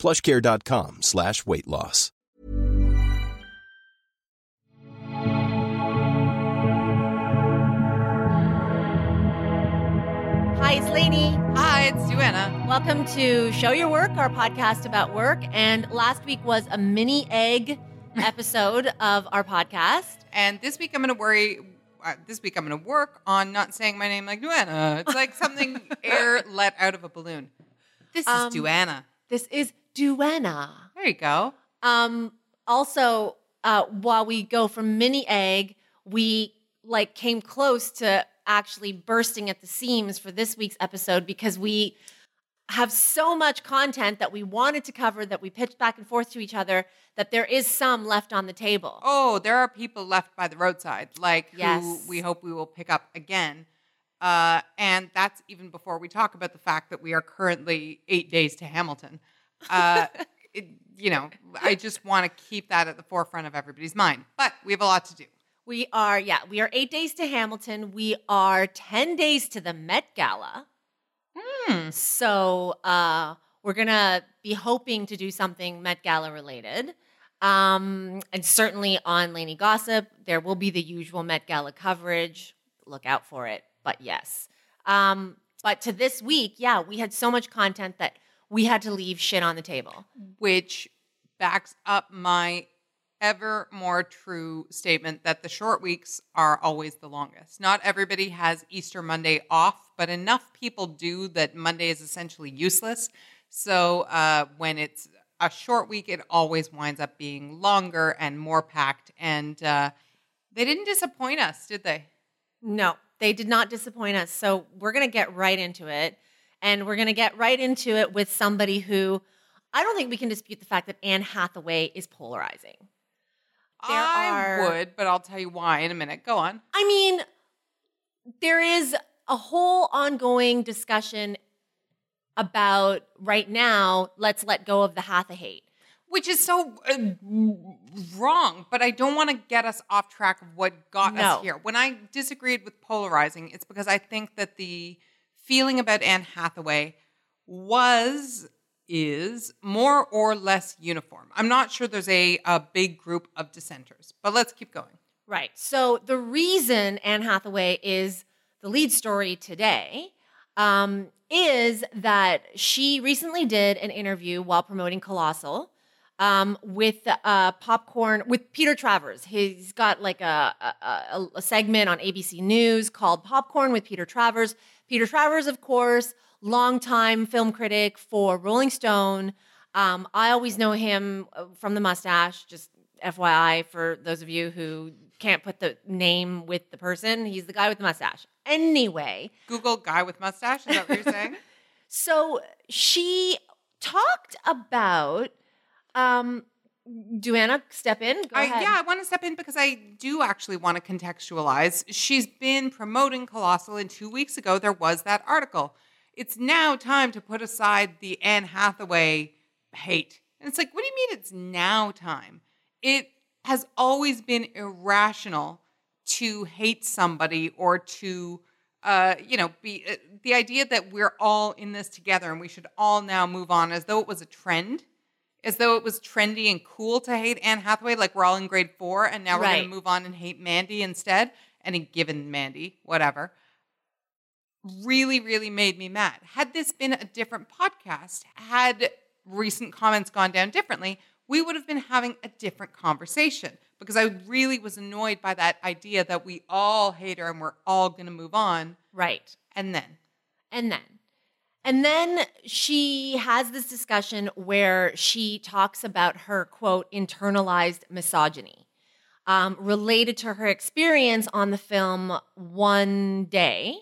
plushcare.com slash weight loss. Hi, it's Lainey. Hi, it's Joanna. Welcome to Show Your Work, our podcast about work. And last week was a mini egg episode of our podcast. And this week I'm going to worry. Uh, this week I'm going to work on not saying my name like Joanna. It's like something air let out of a balloon. This is Um, Joanna. This is Duana. There you go. Um, also, uh, while we go from mini egg, we like came close to actually bursting at the seams for this week's episode because we have so much content that we wanted to cover that we pitched back and forth to each other that there is some left on the table. Oh, there are people left by the roadside, like Yes. who we hope we will pick up again. Uh, and that's even before we talk about the fact that we are currently eight days to Hamilton. Uh, it, you know, I just want to keep that at the forefront of everybody's mind. But we have a lot to do. We are, yeah, we are eight days to Hamilton. We are 10 days to the Met Gala. Hmm. So uh, we're going to be hoping to do something Met Gala related. Um, and certainly on Lainey Gossip, there will be the usual Met Gala coverage. Look out for it. But yes. Um, but to this week, yeah, we had so much content that we had to leave shit on the table. which backs up my ever more true statement that the short weeks are always the longest. Not everybody has Easter Monday off, but enough people do that Monday is essentially useless. So uh, when it's a short week, it always winds up being longer and more packed. And uh, they didn't disappoint us, did they? No, they did not disappoint us. So we're going to get right into it. And we're going to get right into it with somebody who I don't think we can dispute the fact that Anne Hathaway is polarizing. There I are- would, but I'll tell you why in a minute. Go on. I mean, there is a whole ongoing discussion about right now, let's let go of the Hatha hate. which is so uh, wrong but i don't want to get us off track of what got No. us here when i disagreed with polarizing it's because i think that the feeling about anne hathaway was is more or less uniform i'm not sure there's a, a big group of dissenters but let's keep going Right. So the reason Anne Hathaway is the lead story today um, is that she recently did an interview while promoting Colossal um, with uh, Popcorn with Peter Travers. He's got like a, a, a, a segment on ABC News called Popcorn with Peter Travers. Peter Travers, of course, longtime film critic for Rolling Stone. Um, I always know him uh, from the mustache, just FYI for those of you who can't put the name with the person. He's the guy with the mustache. Anyway, google guy with mustache is that what you're saying so she talked about um Duana, step in. Go I, ahead. yeah, I want to step in because I do actually want to contextualize. She's been promoting Colossal, and two weeks ago there was that article. It's now time to put aside the Anne Hathaway hate. And it's like, what do you mean it's now time? It has always been irrational to hate somebody or to, uh, you know, be uh, the idea that we're all in this together and we should all now move on as though it was a trend as though it was trendy and cool to hate Anne Hathaway, like we're all in grade four, and now we're going to move on and hate Mandy instead. And given Mandy, whatever, really, really made me mad. Had this been a different podcast, had recent comments gone down differently, we would have been having a different conversation because I really was annoyed by that idea that we all hate her and we're all going to move on. Right. And then, And then, and then she has this discussion where she talks about her quote internalized misogyny um, related to her experience on the film One Day.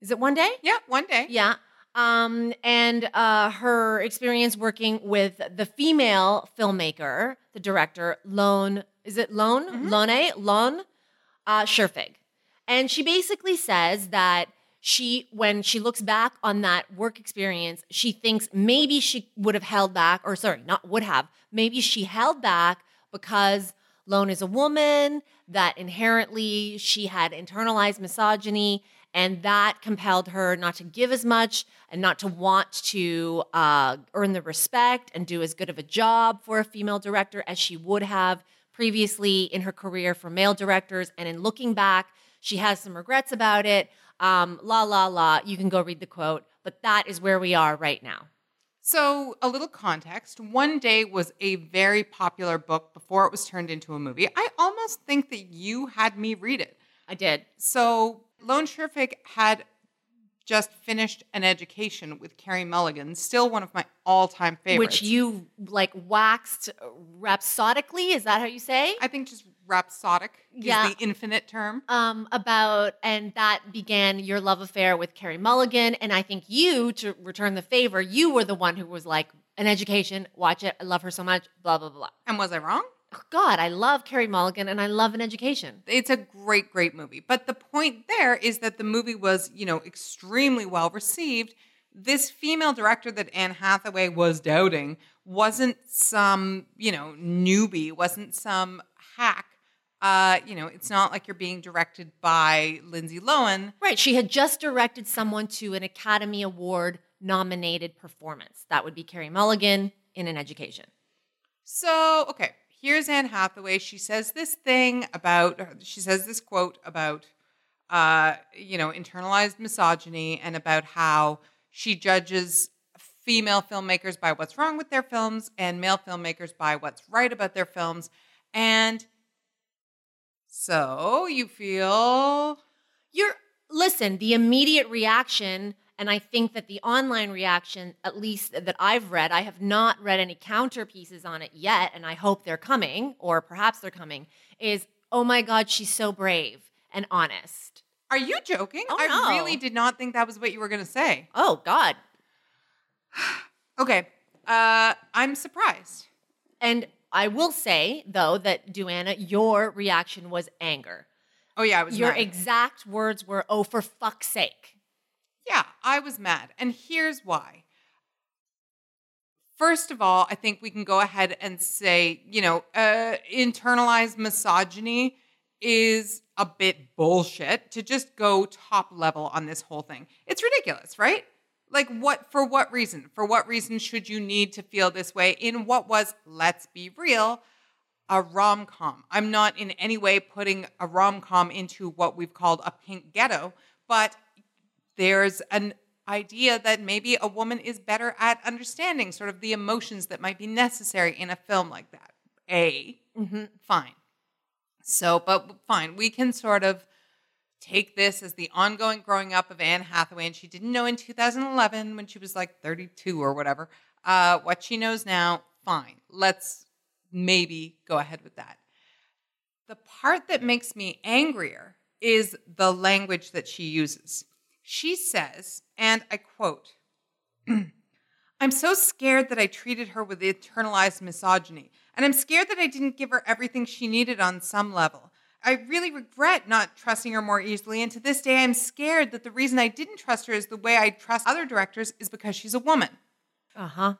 Is it One Day? yeah, one day. Yeah. um, and uh, her experience working with the female filmmaker, the director, Lone, is it Lone? Lone? Lone uh, Scherfig. And she basically says that she, when she looks back on that work experience, she thinks maybe she would have held back, or sorry, not would have, maybe she held back because Lone is a woman, that inherently she had internalized misogyny, and that compelled her not to give as much and not to want to uh, earn the respect and do as good of a job for a female director as she would have previously in her career for male directors. And in looking back, she has some regrets about it. Um, la, la, la. You can go read the quote, but that is where we are right now. So, a little context One Day was a very popular book before it was turned into a movie. I almost think that you had me read it. I did. So, Lone Scherfig had just finished an education with Carey Mulligan, still one of my all time favorites. Which you like waxed rhapsodically. Is that how you say? I think just rhapsodic Yeah. is the infinite term. um, about, and that began your love affair with Carey Mulligan. And I think you, to return the favor, you were the one who was like, an education, watch it. I love her so much, blah, blah, blah. And was I wrong? God, I love Carey Mulligan and I love an education. It's a great, great movie. But the point there is that the movie was, you know, extremely well received. This female director that Anne Hathaway was doubting wasn't some, you know, newbie, wasn't some hack. Uh, you know, it's not like you're being directed by Lindsay Lohan. Right. She had just directed someone to an Academy Award nominated performance. That would be Carey Mulligan in an education. So, okay, here's Anne Hathaway. She says this thing about, she says this quote about, uh, you know, internalized misogyny and about how she judges female filmmakers by what's wrong with their films and male filmmakers by what's right about their films. And so you feel You're listen, the immediate reaction, and I think that the online reaction, at least that I've read, I have not read any counter pieces on it yet, and I hope they're coming, or perhaps they're coming, is oh my God, she's so brave and honest. Are you joking? Oh, I no. really did not think that was what you were going to say. Oh God. Okay. Uh, I'm surprised. And I will say, though, that Duana, your reaction was anger. Oh yeah, I was Your mad. exact words were, oh, for fuck's sake. Yeah, I was mad. And here's why. First of all, I think we can go ahead and say, you know, uh, internalized misogyny is a bit bullshit to just go top level on this whole thing. It's ridiculous, right? Like, what, for what reason? For what reason should you need to feel this way in what was, let's be real, a rom com? I'm not in any way putting a rom com into what we've called a pink ghetto, but there's an idea that maybe a woman is better at understanding sort of the emotions that might be necessary in a film like that. A, Mm-hmm. fine. So, but fine, we can sort of take this as the ongoing growing up of Anne Hathaway, and she didn't know in 2011 when she was like 32 or whatever uh, what she knows now. Fine, let's maybe go ahead with that. The part that makes me angrier is the language that she uses. She says, and I quote, I'm so scared that I treated her with internalized misogyny, and I'm scared that I didn't give her everything she needed on some level. I really regret not trusting her more easily, and to this day, I'm scared that the reason I didn't trust her is the way I trust other directors is because she's a woman. Uh huh.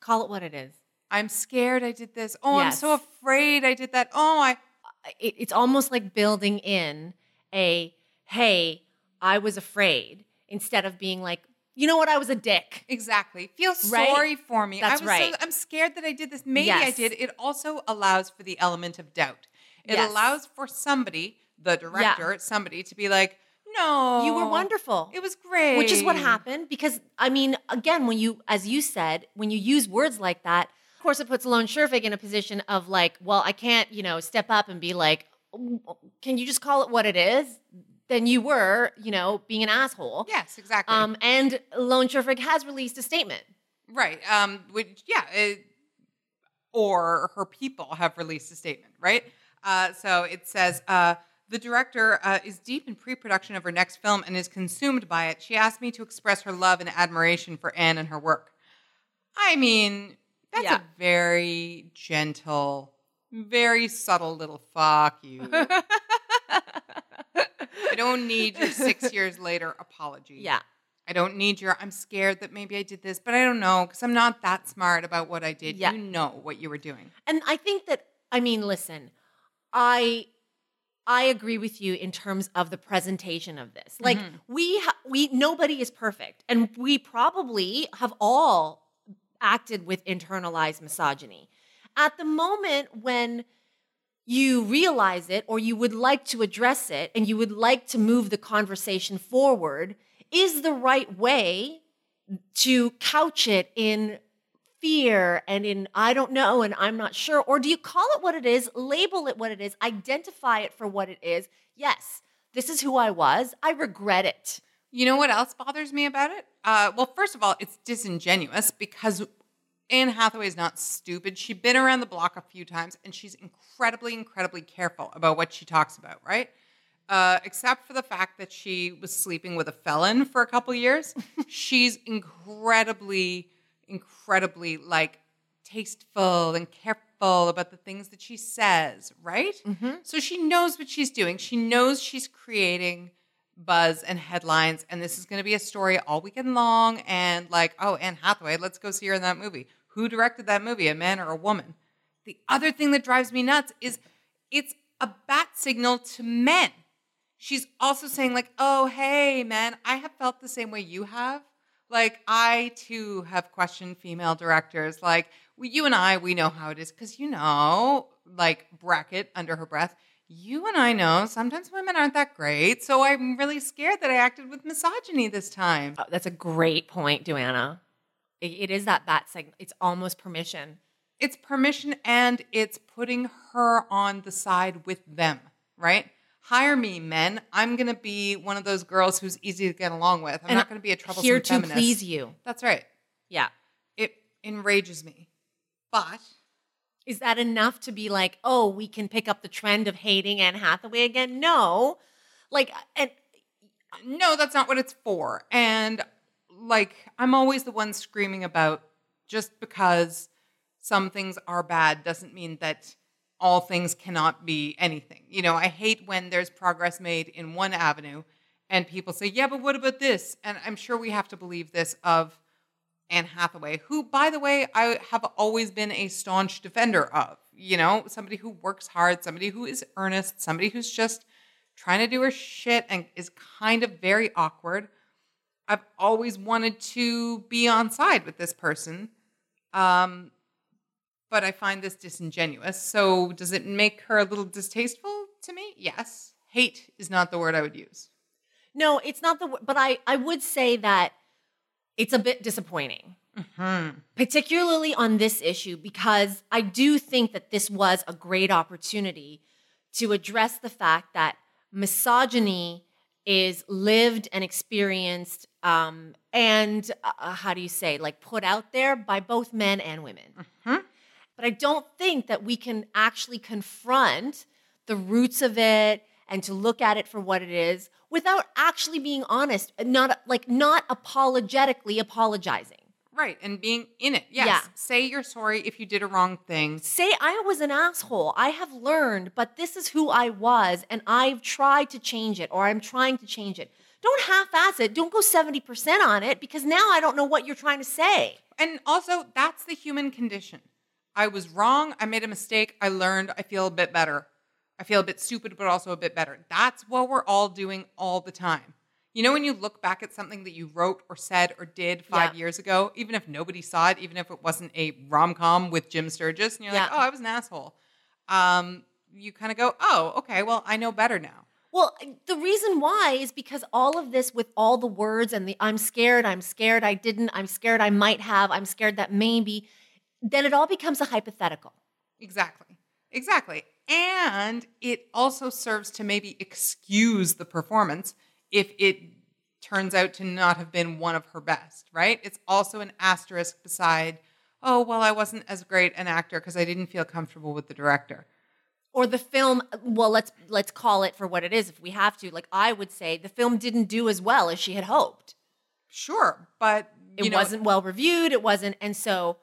Call it what it is. I'm scared I did this. Oh, I'm so afraid I did that. Oh, I. It's almost like building in a, hey, I was afraid, instead of being like, you know what, I was a dick. Exactly. Feel Right? sorry for me. That's I was right. So, I'm scared that I did this. Maybe I did. It also allows for the element of doubt. It Yes. allows for somebody, the director, somebody to be like, no. You were wonderful. It was great. Which is what happened because I mean, again, when you, as you said, when you use words like that, of course, it puts Lone Scherfig in a position of like, well, I can't, you know, step up and be like, "Oh, can you just call it what it is? Then you were, you know, being an asshole. Yes, exactly. Um, and Lone Scherfig has released a statement. right. Um, which, yeah. It, or her people have released a statement, right? Uh, so it says, uh, The director uh, is deep in pre production of her next film and is consumed by it. She asked me to express her love and admiration for Anne and her work. I mean, that's Yeah. a very gentle, very subtle little fuck you. I don't need your six years later apology. yeah. I don't need your, I'm scared that maybe I did this, but I don't know because I'm not that smart about what I did. Yeah. You know what you were doing. And I think that I mean, listen, I I agree with you in terms of the presentation of this. Like Mhm. we ha- we nobody is perfect and we probably have all acted with internalized misogyny. At the moment when you realize it or you would like to address it and you would like to move the conversation forward is the right way to couch it in fear and in I don't know and I'm not sure? Or do you call it what it is, label it what it is, identify it for what it is? Yes, this is who I was. I regret it. You know what else bothers me about it? Uh, well, first of all, it's disingenuous because Anne Hathaway is not stupid. She's been around the block a few times and she's incredibly, incredibly careful about what she talks about, right? Uh, except for the fact that she was sleeping with a felon for a couple years. she's incredibly, incredibly like tasteful and careful about the things that she says, right? So she knows what she's doing. She knows she's creating buzz and headlines, and this is going to be a story all weekend long. And like, oh, Anne Hathaway, let's go see her in that movie. Who directed that movie, a man or a woman? The other thing that drives me nuts is it's a bat signal to men. She's also saying, like, oh, hey, man, I have felt the same way you have. Like, I too have questioned female directors. Like, you and I, we know how it is because, you know, like, bracket under her breath, you and I know sometimes women aren't that great. So I'm really scared that I acted with misogyny this time. Oh, that's a great point, Duana. It, it is that bat signal. It's almost permission. It's permission and it's putting her on the side with them, right? Hire me, men. I'm going to be one of those girls who's easy to get along with. I'm And not going to be a troublesome Here to feminist. please you. That's right. Yeah. It enrages me. But Is that enough to be like, oh, we can pick up the trend of hating Anne Hathaway again? No. Like, and no, that's not what it's for. And like, I'm always the one screaming about just because some things are bad doesn't mean that all things cannot be anything. You know, I hate when there's progress made in one avenue and people say, yeah, but what about this? And I'm sure we have to believe this of Anne Hathaway, who, by the way, I have always been a staunch defender of. You know, somebody who works hard, somebody who is earnest, somebody who's just trying to do her shit and is kind of very awkward. I've always wanted to be on side with this person. Um, but I find this disingenuous. So does it make her a little distasteful to me? Yes. Hate is not the word I would use. no, it's not the, but I, I would say that it's a bit disappointing. particularly on this issue, because I do think that this was a great opportunity to address the fact that misogyny is lived and experienced um, and uh, how do you say like put out there by both men and women Mhm. but i don't think that we can actually confront the roots of it and to look at it for what it is without actually being honest, not like not apologetically apologizing Right. And being in it. Yes. Yeah. Say you're sorry if you did a wrong thing. say I was an asshole. I have learned, but this is who I was, and I've tried to change it, or I'm trying to change it. Don't half ass it. Don't go 70% on it because now I don't know what you're trying to say. And also, that's the human condition. I was wrong. I made a mistake. I learned. I feel a bit better. I feel a bit stupid, but also a bit better. That's what we're all doing all the time. You know, when you look back at something that you wrote or said or did five Yeah. years ago, even if nobody saw it, even if it wasn't a rom com with Jim Sturgess, and you're like, oh, I was an asshole. Um, you kind of go, oh, okay, well, I know better now. Well, the reason why is because all of this, with all the words and the I'm scared, I'm scared, I didn't, I'm scared, I might have, I'm scared that maybe, then it all becomes a hypothetical. Exactly. Exactly. And it also serves to maybe excuse the performance if it turns out to not have been one of her best, right? It's also an asterisk beside, oh, well, I wasn't as great an actor because I didn't feel comfortable with the director. Or the film well let's let's call it for what it is if we have to like i would say the film didn't do as well as she had hoped Sure, but it know, wasn't well reviewed it wasn't and so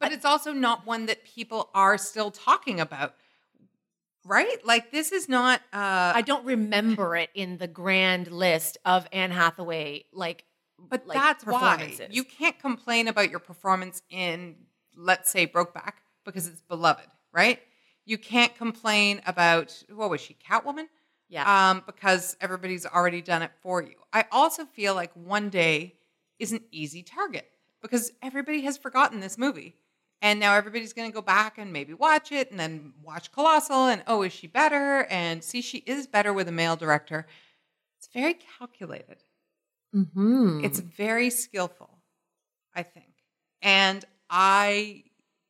but it's also not one that people are still talking about. Right? Like this is not uh i don't remember it in the grand list of anne hathaway like but like, that's why you can't complain about your performance in let's say Brokeback because it's beloved, right? You can't complain about what was she, Catwoman? yeah um, because everybody's already done it for you. I also feel like one day is an easy target because everybody has forgotten this movie. And now everybody's going to go back and maybe watch it and then watch Colossal and oh, is she better? And see, she is better with a male director. It's very calculated. mm-hmm. It's very skillful, I think. And I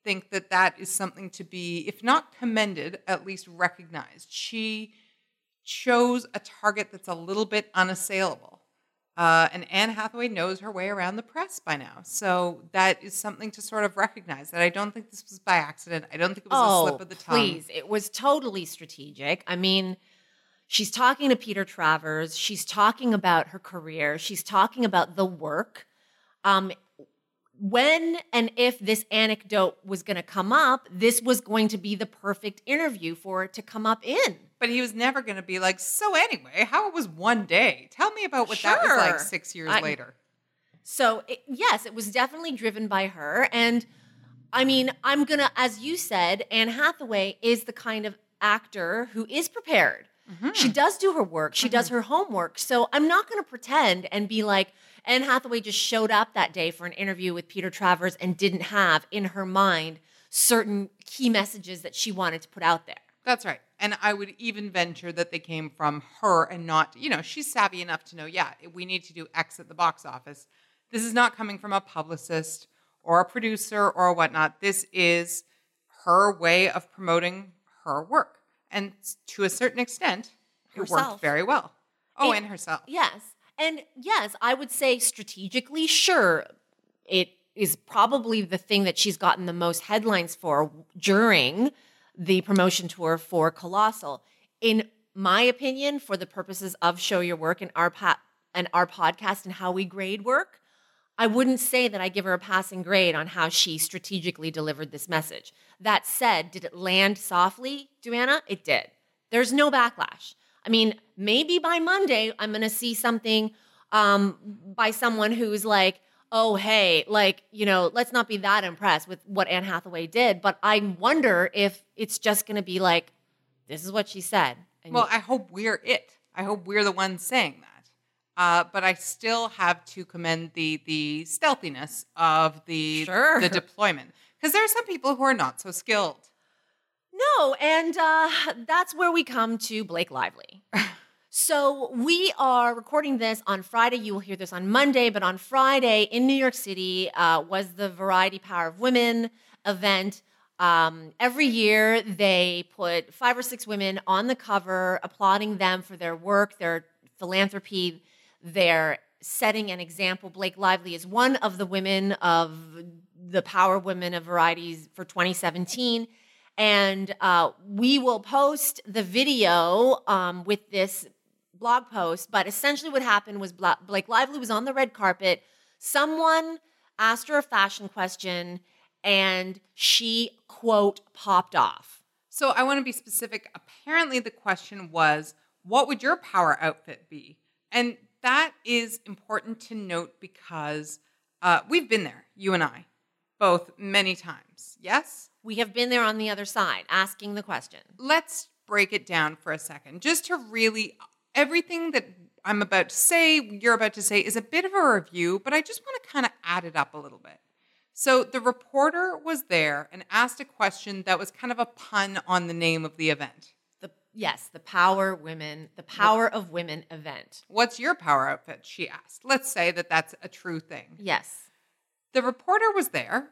think that that is something to be, if not commended, at least recognized. She chose a target that's a little bit unassailable. Uh, and Anne Hathaway knows her way around the press by now. So that is something to sort of recognize that I don't think this was by accident. I don't think it was oh, a slip of the tongue. please. It was totally strategic. I mean, she's talking to Peter Travers. She's talking about her career. She's talking about the work. Um, when and if this anecdote was going to come up, this was going to be the perfect interview for it to come up in. But he was never going to be like, so anyway, how it was one day. Tell me about what that was like six years I- later. So, it, yes, it was definitely driven by her. And I mean, I'm going to, as you said, Anne Hathaway is the kind of actor who is prepared. Mm-hmm. She does do her work, she does mm-hmm. her homework. So I'm not going to pretend and be like, Anne Hathaway just showed up that day for an interview with Peter Travers and didn't have in her mind certain key messages that she wanted to put out there. That's right. And I would even venture that they came from her and not, you know, she's savvy enough to know, yeah, we need to do X at the box office. This is not coming from a publicist or a producer or whatnot. This is her way of promoting her work. And to a certain extent, it Herself. worked very well. Oh, And- and herself. Yes. And yes, I would say strategically, sure, it is probably the thing that she's gotten the most headlines for during the promotion tour for Colossal. In my opinion, for the purposes of Show Your Work and our and our podcast and how we grade work, I wouldn't say that I give her a passing grade on how she strategically delivered this message. That said, did it land softly, Duana? It did. There's no backlash. I mean, maybe by Monday, I'm going to see something um, by someone who's like, oh, hey, like, you know, let's not be that impressed with what Anne Hathaway did. But I wonder if it's just going to be like, this is what she said. And Well, I hope we're it. I hope we're the ones saying that. Uh, but I still have to commend the the stealthiness of the Sure. the deployment because there are some people who are not so skilled. No, and uh, that's where we come to Blake Lively. so we are recording this on Friday. You will hear this on Monday, but on Friday in New York City uh, was the Variety Power of Women event. Um, every year they put five or six women on the cover, applauding them for their work, their philanthropy, their setting an example. Blake Lively is one of the women of the Power Women of Varieties for 2017 and uh, we will post the video um, with this blog post. But essentially, what happened was Bla- Blake Lively was on the red carpet. Someone asked her a fashion question, and she quote popped off. So I want to be specific. Apparently, the question was, "What would your power outfit be?" And that is important to note because uh, we've been there, you and I, both many times. Yes. We have been there on the other side, asking the question. let's break it down for a second just to really everything that I'm about to say, you're about to say is a bit of a review, but I just want to kind of add it up a little bit. So the reporter was there and asked a question that was kind of a pun on the name of the event. The yes, the Power Women, the Power of Women event. What's your power outfit? She asked. Let's say that that's a true thing. Yes. The reporter was there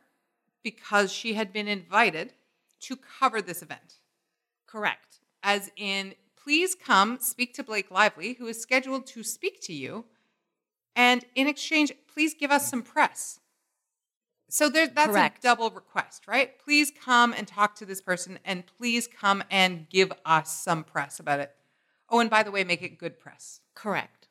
because she had been invited to cover this event. Correct. as in, please come speak to Blake Lively, who is scheduled to speak to you. And in exchange, please give us some press. So there, that's Correct. a double request, right? Please come and talk to this person, and please come and give us some press about it. Oh, and by the way, make it good press. Correct.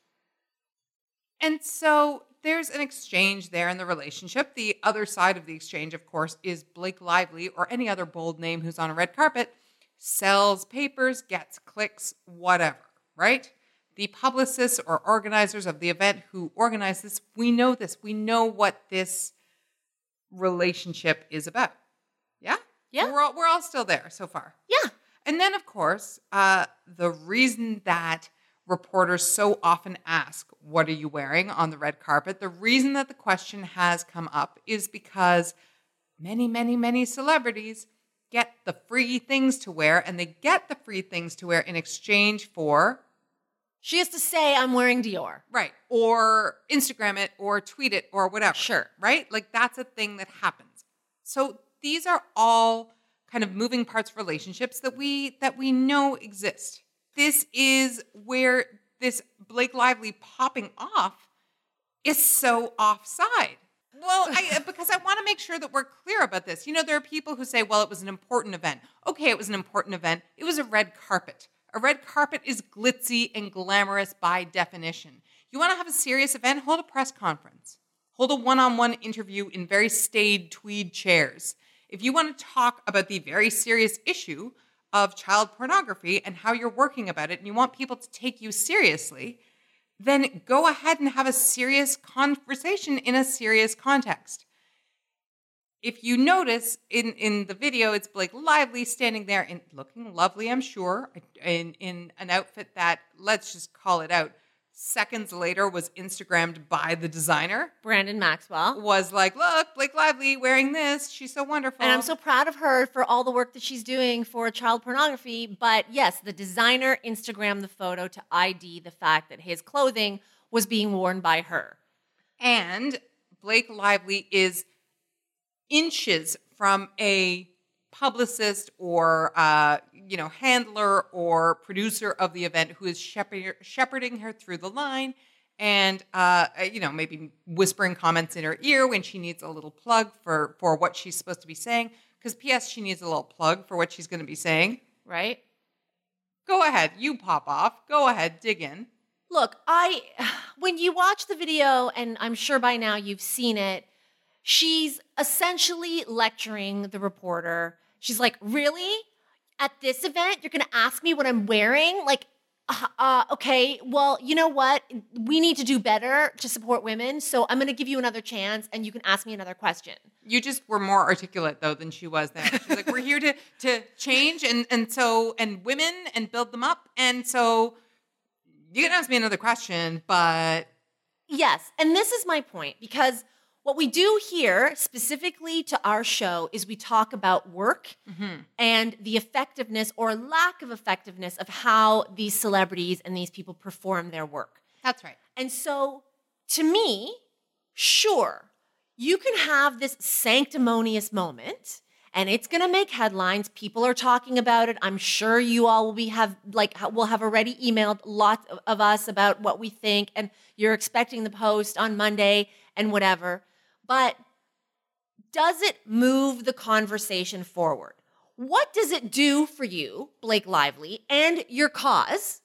And so there's an exchange there in the relationship. The other side of the exchange, of course, is Blake Lively or any other bold name who's on a red carpet sells papers, gets clicks, whatever, right? The publicists or organizers of the event who organize this, we know this. We know what this relationship is about. Yeah? Yeah. We're all, we're all still there so far. Yeah. And then, of course, uh, the reason that reporters so often ask, What are you wearing on the red carpet? The reason that the question has come up is because many, many, many celebrities get the free things to wear, and they get the free things to wear in exchange for, She has to say, I'm wearing Dior. right, or Instagram it, or tweet it, or whatever. Sure. Right? Like that's a thing that happens. So these are all kind of moving parts of relationships that we that we know exist. This is where this Blake Lively popping off is so offside. Well, I, uh, because I want to make sure that we're clear about this. You know, there are people who say, well, it was an important event. Okay, it was an important event. It was a red carpet. A red carpet is glitzy and glamorous by definition. You want to have a serious event? Hold a press conference. Hold a one on one interview in very staid tweed chairs. If you want to talk about the very serious issue of child pornography and how you're working about it, and you want people to take you seriously, then go ahead and have a serious conversation in a serious context. If you notice in, in the video, it's Blake Lively standing there and looking lovely, I'm sure, in, in an outfit that, let's just call it out, seconds later was Instagrammed by the designer. Brandon Maxwell. Was like, look, Blake Lively wearing this. She's so wonderful. And I'm so proud of her for all the work that she's doing for child pornography. But yes, the designer Instagrammed the photo to ID the fact that his clothing was being worn by her. And Blake Lively is inches from a publicist or uh, you know handler or producer of the event who is shepherd- shepherding her through the line and uh, you know maybe whispering comments in her ear when she needs a little plug for for what she's supposed to be saying because ps she needs a little plug for what she's going to be saying Right? go ahead you pop off go ahead dig in Look, I when you watch the video, and I'm sure by now you've seen it, she's essentially lecturing the reporter. She's like, "Really? At this event, you're going to ask me what I'm wearing? Like, uh, uh, okay, well, you know what? We need to do better to support women. So I'm going to give you another chance, and you can ask me another question." You just were more articulate though than she was then. She's like, we're here to to change and and so and women and build them up. And so you can ask me another question, but Yes, and this is my point because what we do here, specifically to our show, is we talk about work mm-hmm. and the effectiveness or lack of effectiveness of how these celebrities and these people perform their work. that's right. And so, to me, sure, you can have this sanctimonious moment and it's going to make headlines. People are talking about it. I'm sure you all will be have like will have already emailed lots of us about what we think and you're expecting the post on Monday and whatever. But does it move the conversation forward? What does it do for you, Blake Lively, and your cause?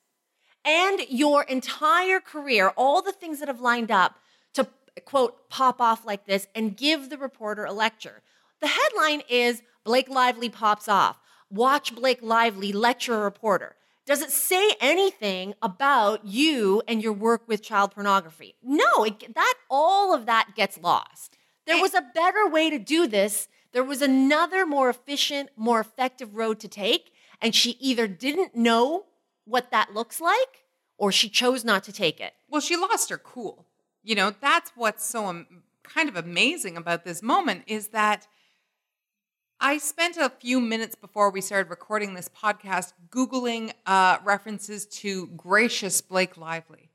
and your entire career, all the things that have lined up to quote pop off like this and give the reporter a lecture. The headline is Blake Lively pops off. Watch Blake Lively lecture a reporter. Does it say anything about you and your work with child pornography? No, it, that all of that gets lost. There was a better way to do this. There was another more efficient, more effective road to take, and she either didn't know what that looks like or she chose not to take it. Well, she lost her cool. You know, that's what's so um, kind of amazing about this moment is that I spent a few minutes before we started recording this podcast Googling uh, references to gracious Blake Lively.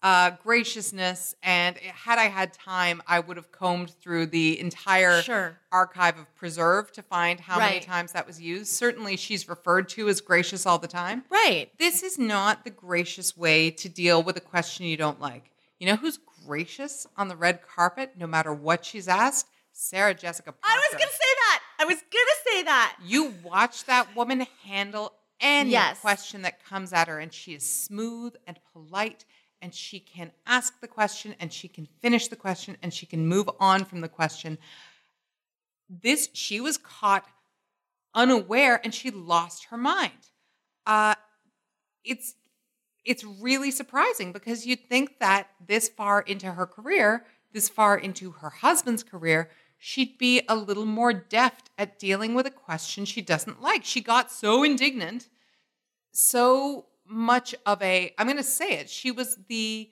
Uh, graciousness, and had I had time, I would have combed through the entire Sure. archive of Preserve to find how many times that was used. Certainly, she's referred to as gracious all the time. Right. This is not the gracious way to deal with a question you don't like. You know who's gracious on the red carpet, no matter what she's asked? Sarah Jessica Parker. I was gonna say that. I was gonna say that. You watch that woman handle any Yes. question that comes at her, and she is smooth and polite, and she can ask the question, and she can finish the question, and she can move on from the question. This, she was caught unaware, and she lost her mind. Uh, it's it's really surprising because you'd think that this far into her career, this far into her husband's career, she'd be a little more deft at dealing with a question she doesn't like. She got so indignant, so much of a, I'm going to say it, she was the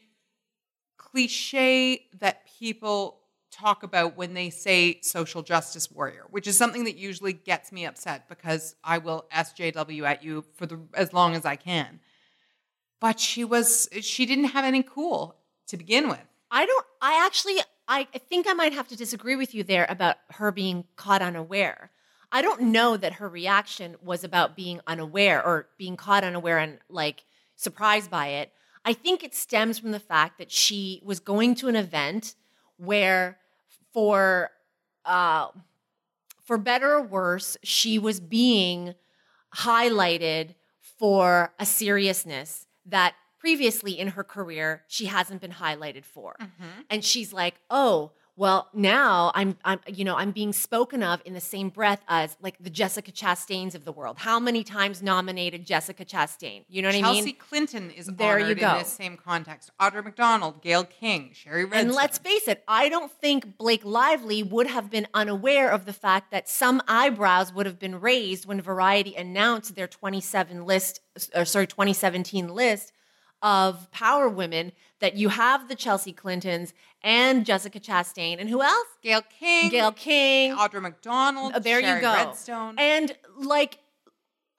cliche that people talk about when they say social justice warrior, which is something that usually gets me upset because I will SJW at you for the as long as I can. But she was she didn't have any cool to begin with. I don't. I actually. I I think I might have to disagree with you there about her being caught unaware. I don't know that her reaction was about being unaware or being caught unaware and like surprised by it. I think it stems from the fact that she was going to an event where, for uh, for better or worse, she was being highlighted for a seriousness that previously in her career she hasn't been highlighted for. Mm-hmm. And she's like, "Oh, well, now I'm I'm you know, I'm being spoken of in the same breath as like the Jessica Chastains of the world. How many times nominated Jessica Chastain? You know what I mean? Chelsea? Clinton is There you go. in this same context. Audra McDonald, Gayle King, Shari Redstone. And let's face it, I don't think Blake Lively would have been unaware of the fact that some eyebrows would have been raised when Variety announced their 27 list, or sorry, 2017 list of power women that you have the Chelsea Clintons and Jessica Chastain and who else? Gayle King, Gayle King. Audra McDonald, Uh, there Shari you go. Redstone. And like,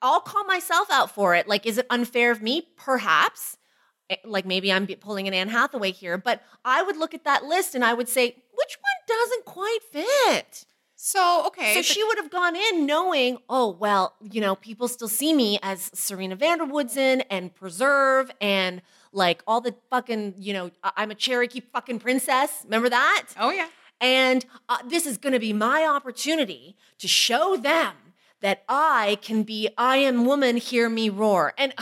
I'll call myself out for it. Like, is it unfair of me? Perhaps. Eh, Like, maybe I'm pulling an Anne Hathaway here, but I would look at that list and I would say, which one doesn't quite fit? So okay, so but- she would have gone in knowing, oh, well, you know, people still see me as Serena van der Woodsen and Preserve and like all the fucking, you know, I'm a Cherokee fucking princess. Remember that? oh yeah, And uh, this is going to be my opportunity to show them that I can be, I am woman, hear me roar. And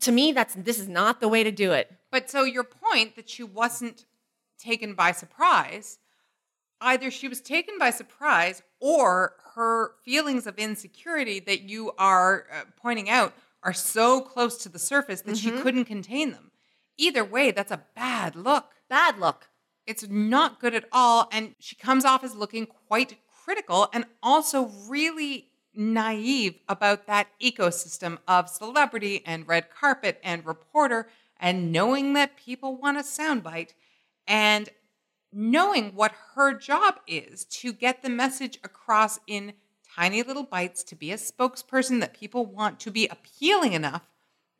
to me, that's this is not the way to do it. But so your point that she wasn't taken by surprise, either she was taken by surprise or her feelings of insecurity that you are uh, pointing out are so close to the surface that she couldn't contain them. Either way, that's a bad look. Bad look. It's not good at all. And she comes off as looking quite critical and also really naive about that ecosystem of celebrity and red carpet and reporter and knowing that people want a soundbite and knowing what her job is to get the message across in tiny little bites to be a spokesperson that people want to be appealing enough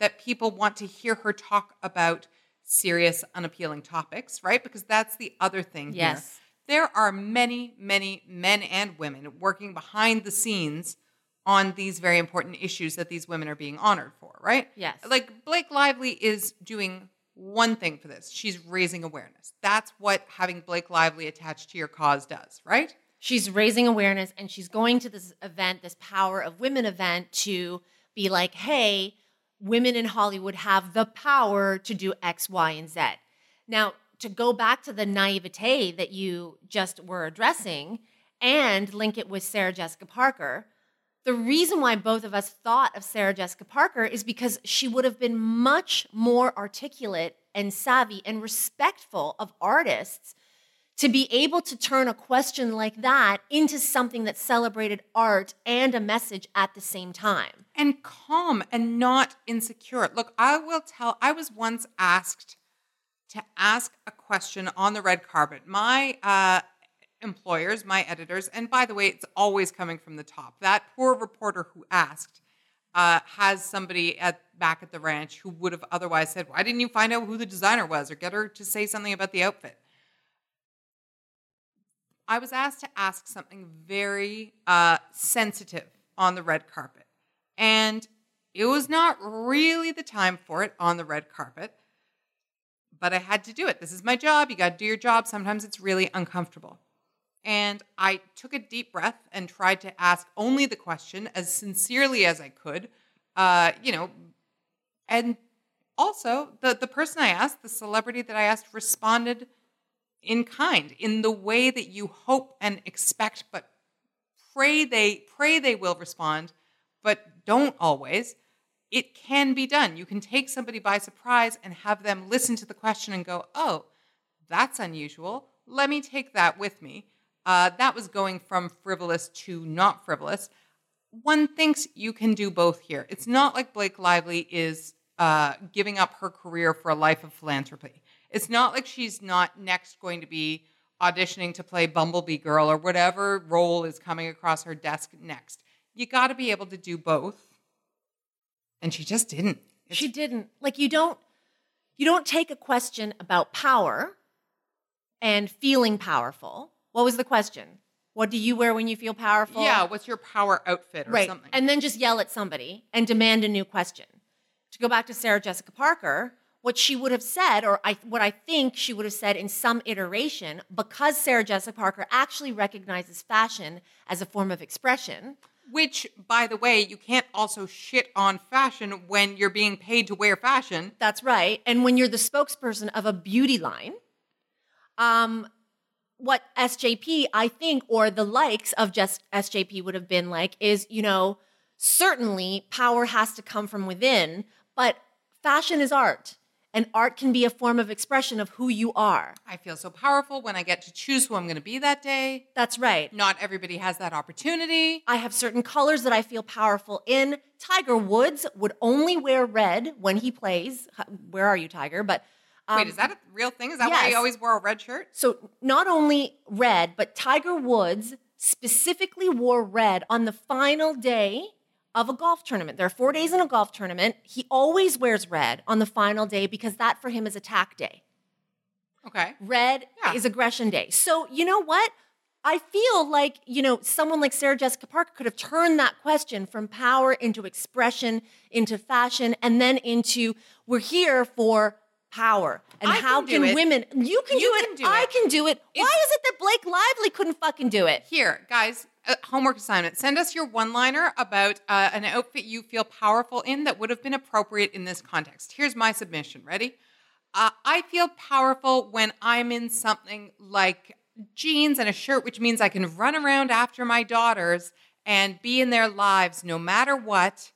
that people want to hear her talk about serious, unappealing topics, right? Because that's the other thing here. Yes. There are many, many men and women working behind the scenes on these very important issues that these women are being honored for, right? Yes. Like Blake Lively is doing one thing for this. She's raising awareness. That's what having Blake Lively attached to your cause does, right? She's raising awareness and she's going to this event, this Power of Women event, to be like, hey, women in Hollywood have the power to do X, Y, and Z. Now, to go back to the naivete that you just were addressing and link it with Sarah Jessica Parker, the reason why both of us thought of Sarah Jessica Parker is because she would have been much more articulate and savvy and respectful of artists to be able to turn a question like that into something that celebrated art and a message at the same time. and calm and not insecure. Look, I will tell, I was once asked to ask a question on the red carpet. My uh, employers, my editors, and by the way, it's always coming from the top. That poor reporter who asked uh, has somebody at back at the ranch who would have otherwise said, "Why didn't you find out who the designer was or get her to say something about the outfit?" I was asked to ask something very uh, sensitive on the red carpet. And it was not really the time for it on the red carpet, but I had to do it. This is my job. You got to do your job. Sometimes it's really uncomfortable. And I took a deep breath and tried to ask only the question as sincerely as I could. Uh, you know, and also the the person I asked, the celebrity that I asked, responded in kind, in the way that you hope and expect, but pray they pray they will respond, but don't always. It can be done. You can take somebody by surprise and have them listen to the question and go, "Oh, that's unusual. Let me take that with me." Uh, that was going from frivolous to not frivolous. One thinks you can do both here. It's not like Blake Lively is uh, giving up her career for a life of philanthropy. It's not like she's not next going to be auditioning to play Bumblebee Girl or whatever role is coming across her desk next. You got to be able to do both. And she just didn't. It's- she didn't. Like you don't you don't take a question about power and feeling powerful. What was the question? What do you wear when you feel powerful? yeah, what's your power outfit or right. something? And then just yell at somebody and demand a new question. To go back to Sarah Jessica Parker, what she would have said, or I, what I think she would have said in some iteration, because Sarah Jessica Parker actually recognizes fashion as a form of expression. Which, by the way, you can't also shit on fashion when you're being paid to wear fashion. That's right. And when you're the spokesperson of a beauty line, um, what SJP, I think, or the likes of just SJP would have been like is, you know, certainly power has to come from within, but fashion is art. And art can be a form of expression of who you are. I feel so powerful when I get to choose who I'm going to be that day. That's right. Not everybody has that opportunity. I have certain colors that I feel powerful in. Tiger Woods would only wear red when he plays. Where are you, Tiger? But um, Wait, is that a real thing? Is that why he always wore a red shirt? So not only red, but Tiger Woods specifically wore red on the final day of a golf tournament. There are four days in a golf tournament. He always wears red on the final day because that for him is attack day. Okay. Red Yeah. is aggression day. So you know what? I feel like, you know, someone like Sarah Jessica Parker could have turned that question from power into expression, into fashion, and then into we're here for power. And I how can can, women you can You do can it. do I it. can do it. Why is it that Blake Lively couldn't fucking do it? Here, guys, uh, homework assignment. Send us your one liner about uh, an outfit you feel powerful in that would have been appropriate in this context. Here's my submission. Ready? Uh, I feel powerful when I'm in something like jeans and a shirt, which means I can run around after my daughters and be in their lives no matter what.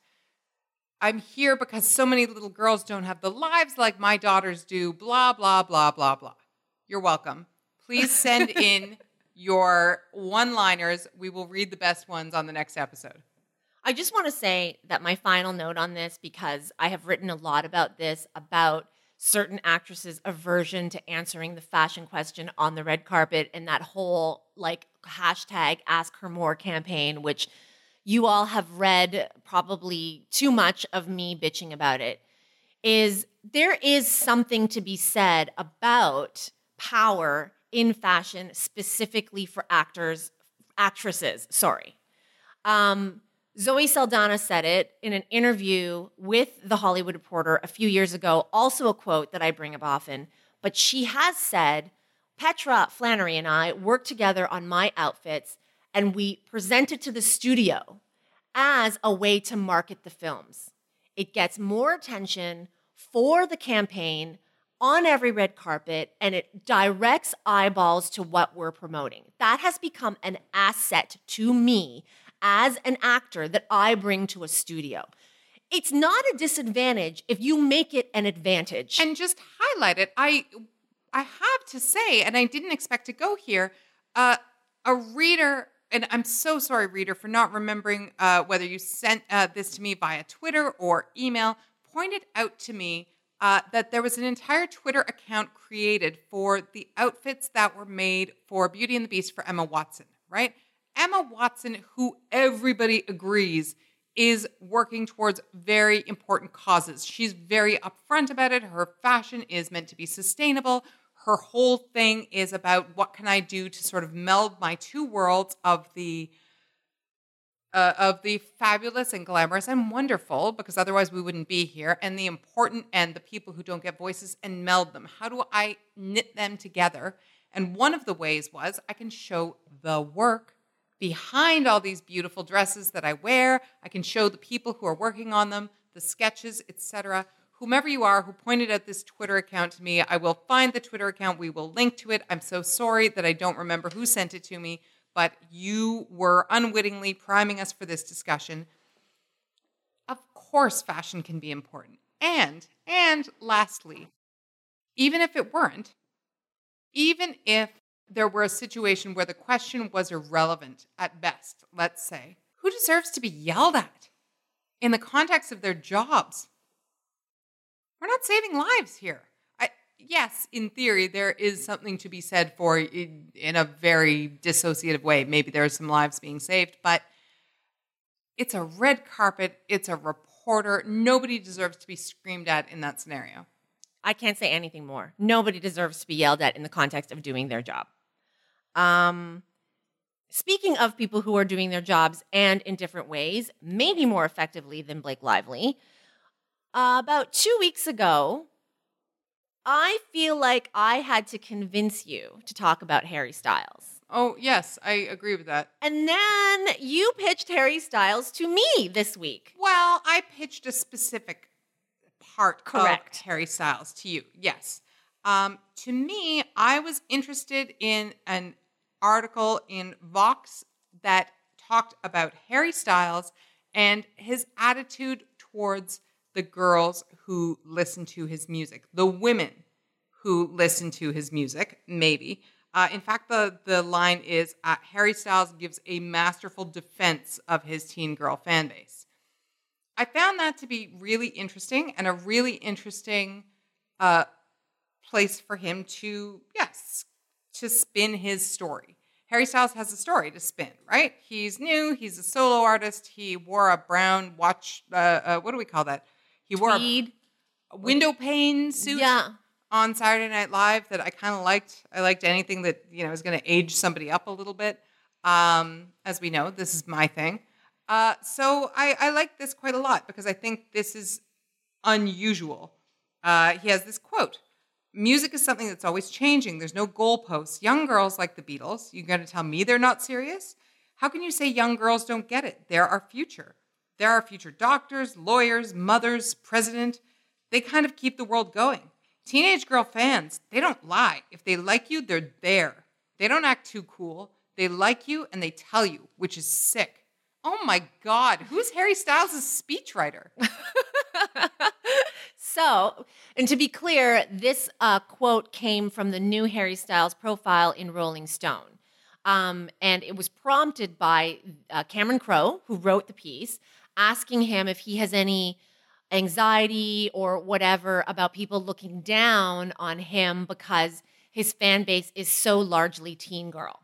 I'm here because so many little girls don't have the lives like my daughters do, blah, blah, blah, blah, blah. You're welcome. Please send in your one liners. We will read the best ones on the next episode. I just want to say that my final note on this, because I have written a lot about this, about certain actresses' aversion to answering the fashion question on the red carpet and that whole like hashtag ask her more campaign, which you all have read probably too much of me bitching about it, is there is something to be said about power in fashion, specifically for actors, actresses, sorry. Um, Zoe Saldana said it in an interview with The Hollywood Reporter a few years ago, also a quote that I bring up often. But she has said, Petra Flannery and I worked together on my outfits and we present it to the studio as a way to market the films. It gets more attention for the campaign on every red carpet and it directs eyeballs to what we're promoting. That has become an asset to me as an actor that I bring to a studio. It's not a disadvantage if you make it an advantage. And just highlight it. I I have to say, and I didn't expect to go here, uh, a reader, and I'm so sorry, reader, for not remembering uh, whether you sent uh, this to me via Twitter or email, pointed out to me uh, that there was an entire Twitter account created for the outfits that were made for Beauty and the Beast for Emma Watson, right? Emma Watson, who everybody agrees is working towards very important causes. She's very upfront about it. Her fashion is meant to be sustainable. Her whole thing is about what can I do to sort of meld my two worlds of the uh, of the fabulous and glamorous and wonderful, because otherwise we wouldn't be here, and the important and the people who don't get voices and meld them. How do I knit them together? And one of the ways was I can show the work behind all these beautiful dresses that I wear. I can show the people who are working on them, the sketches, etc. Whomever you are who pointed out this Twitter account to me, I will find the Twitter account. We will link to it. I'm so sorry that I don't remember who sent it to me, but you were unwittingly priming us for this discussion. Of course, fashion can be important. And, and lastly, even if it weren't, even if there were a situation where the question was irrelevant at best, let's say, who deserves to be yelled at in the context of their jobs? We're not saving lives here. I, yes, in theory, there is something to be said for in, in a very dissociative way. Maybe there are some lives being saved, but it's a red carpet, it's a reporter. Nobody deserves to be screamed at in that scenario. I can't say anything more. Nobody deserves to be yelled at in the context of doing their job. Um, speaking of people who are doing their jobs and in different ways, maybe more effectively than Blake Lively, uh, about two weeks ago, I feel like I had to convince you to talk about Harry Styles. Oh, yes, I agree with that. And then you pitched Harry Styles to me this week. Well, I pitched a specific part Correct. of Harry Styles to you. Yes. Um, to me, I was interested in an article in Vox that talked about Harry Styles and his attitude towards the girls who listen to his music, the women who listen to his music, maybe. Uh, in fact, the, the line is uh, Harry Styles gives a masterful defense of his teen girl fan base. I found that to be really interesting and a really interesting uh, place for him to, yes, to spin his story. Harry Styles has a story to spin, right? He's new. He's a solo artist. He wore a brown watch. Uh, uh, what do we call that? He wore Tweed. a, window pane suit Yeah. on Saturday Night Live that I kind of liked. I liked anything that you know was going to age somebody up a little bit. Um, as we know, this is my thing. Uh, so I, I like this quite a lot because I think this is unusual. Uh, he has this quote Music is something that's always changing. There's no goalposts. Young girls like the Beatles. You're going to tell me they're not serious? How can you say young girls don't get it? They're our future. They're future doctors, lawyers, mothers, president. They kind of keep the world going. Teenage girl fans, they don't lie. If they like you, they're there. They don't act too cool. They like you and they tell you, which is sick. Oh my God, who's Harry Styles' speechwriter? So, and to be clear, this uh, quote came from the new Harry Styles profile in Rolling Stone. Um, and it was prompted by uh, Cameron Crowe, who wrote the piece, asking him if he has any anxiety or whatever about people looking down on him because his fan base is so largely teen girl.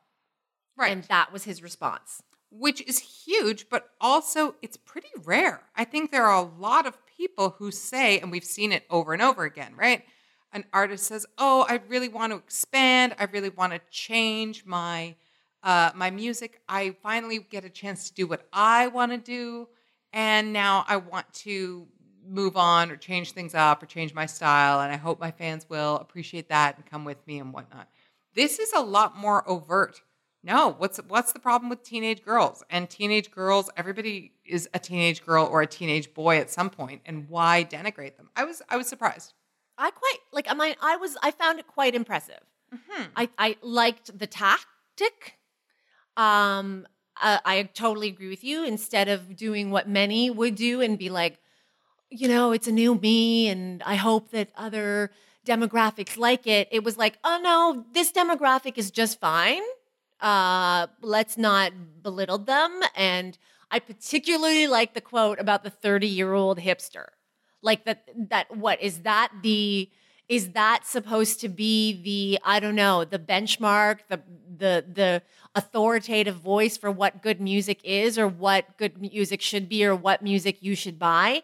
Right. And that was his response. which is huge, but also it's pretty rare. I think there are a lot of people who say, and we've seen it over and over again, right? An artist says, "Oh, I really want to expand. I really want to change my uh, my music. I finally get a chance to do what I want to do, and now I want to move on or change things up or change my style. And I hope my fans will appreciate that and come with me and whatnot." This is a lot more overt. No, what's what's the problem with teenage girls? And teenage girls, everybody is a teenage girl or a teenage boy at some point, and why denigrate them? I was I was surprised. I quite like. I mean, I was. I found it quite impressive. I I liked the tactic. Um, uh, I totally agree with you. Instead of doing what many would do and be like, you know, it's a new me, and I hope that other demographics like it. It was like, oh no, this demographic is just fine. Uh, let's not belittle them. And I particularly like the quote about the 30 year old hipster. Like that, that what is that the, is that supposed to be the, I don't know, the benchmark, the, the, the authoritative voice for what good music is or what good music should be or what music you should buy?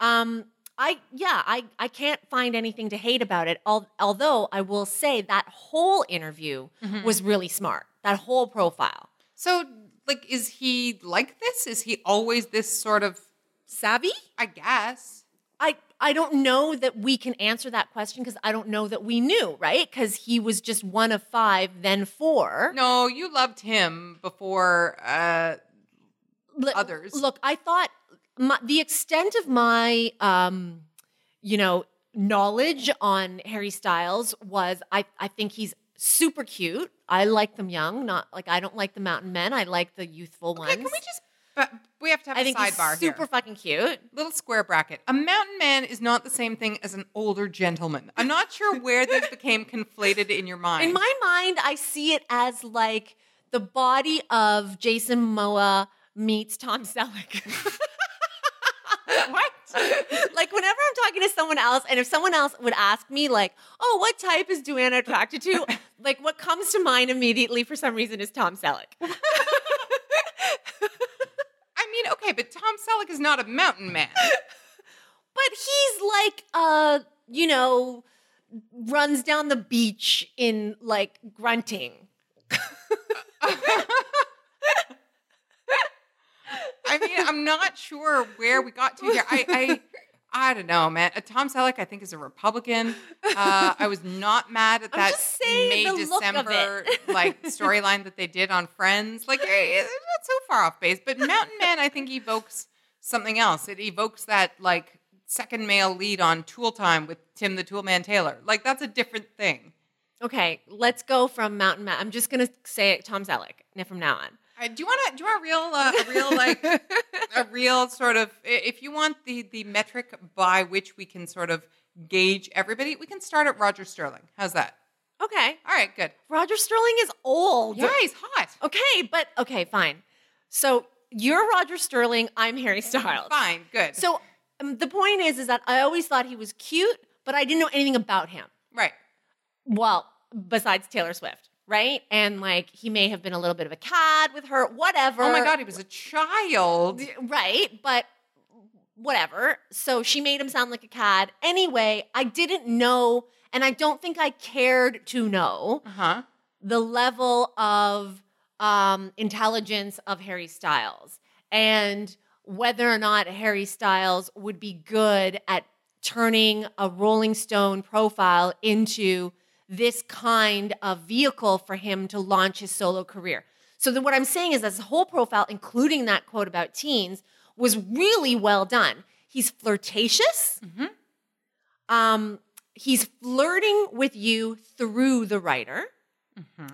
Um, I yeah, I I can't find anything to hate about it. Al- although I will say that whole interview was really smart. That whole profile, So, like, is he like this? Is he always this sort of? savvy. I guess. I I don't know that we can answer that question because I don't know that we knew, right? Because he was just one of five, then four. No, you loved him before uh, Look- others. Look, I thought my, the extent of my, um, you know, knowledge on Harry Styles was I, I think he's super cute. I like them young, not like I don't like the mountain men. I like the youthful ones. Okay, can we just? But we have to have I a think he's sidebar super here. fucking cute. Little square bracket. A mountain man is not the same thing as an older gentleman. I'm not sure where this became conflated in your mind. In my mind, I see it as like the body of Jason Momoa meets Tom Selleck. what? like whenever I'm talking to someone else, and if someone else would ask me, like, "Oh, what type is Duana attracted to?" like, what comes to mind immediately for some reason is Tom Selleck. I mean, okay, but Tom Selleck is not a mountain man. But he's like, uh, you know, runs down the beach in like grunting. I mean, I'm not sure where we got to here. I, I, I don't know, man. Uh, Tom Selleck, I think, is a Republican. Uh, I was not mad at that May the look of December like storyline that they did on Friends. Like, eh, it's not so far off base. But Mountain Man, I think, evokes something else. It evokes that like second male lead on Tool Time with Tim the Toolman Taylor. Like, that's a different thing. Okay, let's go from Mountain Man. I'm just gonna say it, Tom Selleck from now on. Uh, do you want to do you want a real uh, a real like a real sort of if you want the the metric by which we can sort of gauge everybody, we can start at Roger Sterling. How's that? Okay, All right, good. Roger Sterling is old. Yeah, he's hot. Okay, but okay, fine. So you're Roger Sterling. I'm Harry Styles. Fine, good. So um, the point is, is that I always thought he was cute, but I didn't know anything about him. right. Well, besides Taylor Swift, right? And like he may have been a little bit of a cad with her, whatever. Oh my god, he was a child. Right, but whatever. So she made him sound like a cad. Anyway, I didn't know, and I don't think I cared to know Uh huh. the level of um, intelligence of Harry Styles and whether or not Harry Styles would be good at turning a Rolling Stone profile into this kind of vehicle for him to launch his solo career. So then what I'm saying is that his whole profile, including that quote about teens, was really well done. He's flirtatious. Um, he's flirting with you through the writer.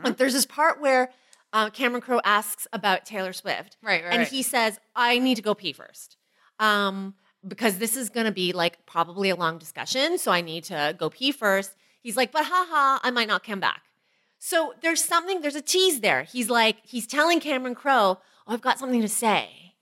Like there's this part where uh, Cameron Crowe asks about Taylor Swift, Right, right, and right. he says, "I need to go pee first, um, because this is going to be like probably a long discussion, so I need to go pee first. He's like, "But haha, I might not come back." So there's something, there's a tease there. He's like, he's telling Cameron Crowe, "Oh, I've got something to say,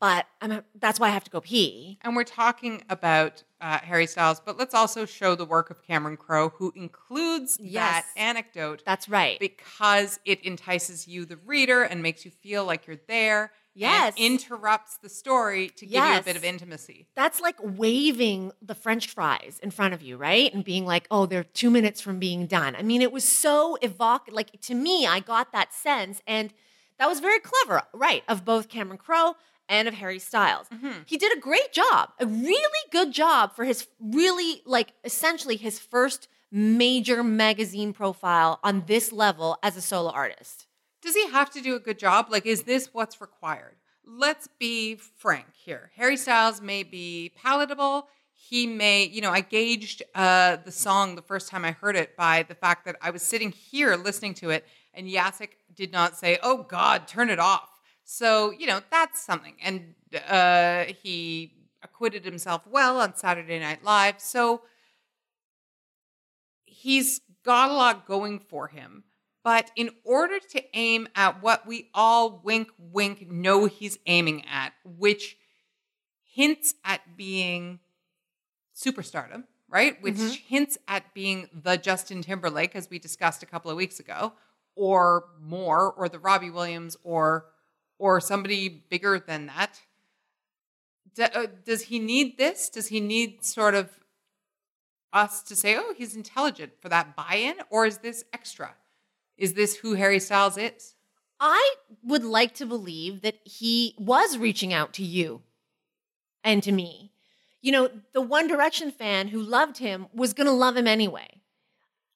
but I'm that's why I have to go pee." And we're talking about uh, Harry Styles, but let's also show the work of Cameron Crowe, who includes Yes. that anecdote That's right. because it entices you, the reader, and makes you feel like you're there. Yes. interrupts the story to give you a bit of intimacy. That's like waving the french fries in front of you, right? And being like, oh, they're two minutes from being done. I mean, it was so evocative. Like, to me, I got that sense. And that was very clever, right? Of both Cameron Crowe and of Harry Styles. Mm-hmm. He did a great job, a really good job for his really, like, essentially his first major magazine profile on this level as a solo artist. Does he have to do a good job? Like, is this what's required? Let's be frank here. Harry Styles may be palatable. He may, you know, I gauged uh, the song the first time I heard it by the fact that I was sitting here listening to it, and Jacek did not say, "Oh God, turn it off." So, you know, that's something. And uh, he acquitted himself well on Saturday Night Live. So he's got a lot going for him. But in order to aim at what we all wink, wink know he's aiming at, which hints at being superstardom, right? Which hints at being the Justin Timberlake, as we discussed a couple of weeks ago, or more, or the Robbie Williams, or or somebody bigger than that. Uh, does he need this? Does he need sort of us to say, oh, he's intelligent for that buy in? Or is this extra? Is this who Harry Styles is? I would like to believe that he was reaching out to you and to me. you know, the One Direction fan who loved him was going to love him anyway.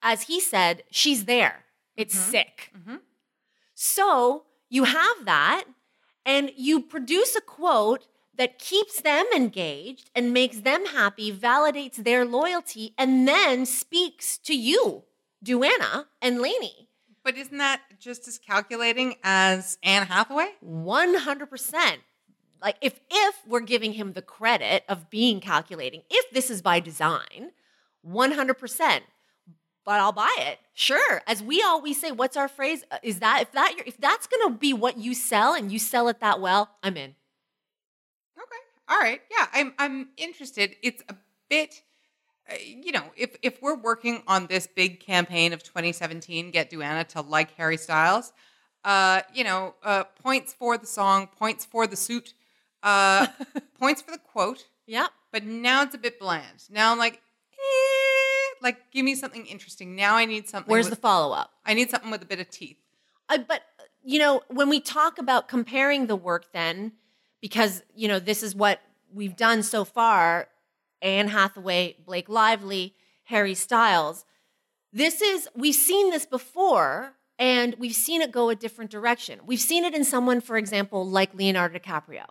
As he said, she's there. It's sick. Mhm. So you have that, and you produce a quote that keeps them engaged and makes them happy, validates their loyalty, and then speaks to you, Duana and Lainey. But isn't that just as calculating as Anne Hathaway? 100%. Like if if we're giving him the credit of being calculating, if this is by design, 100%. But I'll buy it. Sure. As we always say, what's our phrase? Uh, Is that if that if that's going to be what you sell and you sell it that well, I'm in. Okay. All right. Yeah, I'm I'm interested. It's a bit you know, if if we're working on this big campaign of 2017, get Duana to like Harry Styles, uh, you know, uh, points for the song, points for the suit, uh, points for the quote. Yep. But now it's a bit bland. Now I'm like, eh, like give me something interesting. Now I need something. Where's with, the follow up? I need something with a bit of teeth. I, but you know, when we talk about comparing the work, then because you know this is what we've done so far: Anne Hathaway, Blake Lively, Harry Styles. This is we've seen this before, and we've seen it go a different direction. We've seen it in someone, for example, like Leonardo DiCaprio,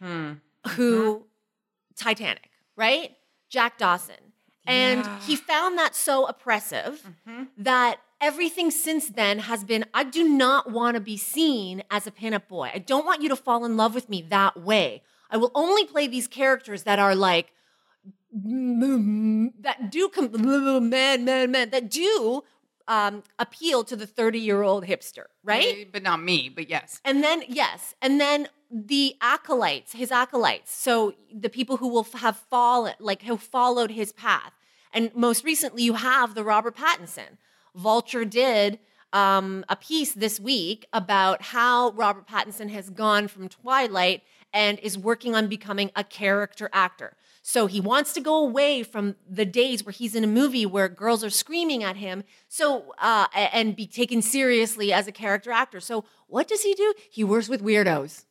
Hmm. who Titanic, right? Jack Dawson. And Yeah. he found that so oppressive Mhm. that everything since then has been I do not want to be seen as a pinup boy. I don't want you to fall in love with me that way. I will only play these characters that are like that do come man man man that do um, appeal to the 30 year old hipster, right? Eh, But not me. But yes. And then, yes, and then the acolytes, his acolytes. So the people who will have fallen, like who followed his path. And most recently, you have the Robert Pattinson. Vulture did um, a piece this week about how Robert Pattinson has gone from Twilight and is working on becoming a character actor. So he wants to go away from the days where he's in a movie where girls are screaming at him. So uh, and be taken seriously as a character actor. So what does he do? He works with weirdos.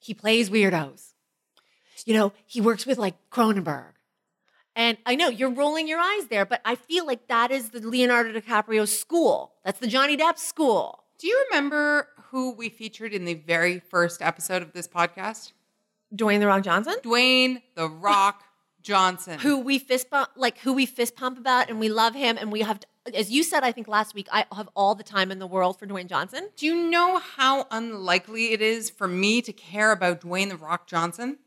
He plays weirdos. You know, he works with like Cronenberg. And I know you're rolling your eyes there, but I feel like that is the Leonardo DiCaprio school. That's the Johnny Depp school. Do you remember who we featured in the very first episode of this podcast? Dwayne the Rock Johnson, Dwayne the Rock Johnson. who we fist bump, like who we fist pump about, and we love him, and we have, as you said, I think last week, I have all the time in the world for Dwayne Johnson. Do you know how unlikely it is for me to care about Dwayne the Rock Johnson?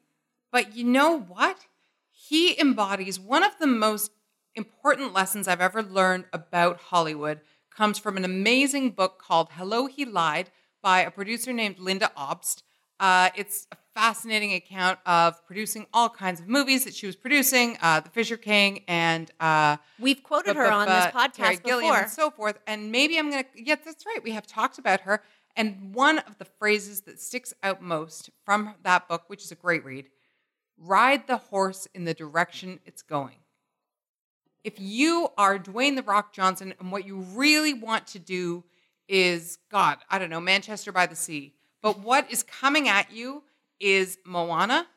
But you know what? He embodies one of the most important lessons I've ever learned about Hollywood comes from an amazing book called Hello He Lied by a producer named Lynda Obst. Uh, it's a fascinating account of producing all kinds of movies that she was producing, uh, The Fisher King and uh, We've quoted her on this Terry podcast Gilliam before. and so forth. And maybe I'm gonna. Yes, that's right. We have talked about her. And one of the phrases that sticks out most from that book, which is a great read, ride the horse in the direction it's going. If you are Dwayne the Rock Johnson and what you really want to do is, God, I don't know, Manchester by the Sea, but what is coming at you is Moana,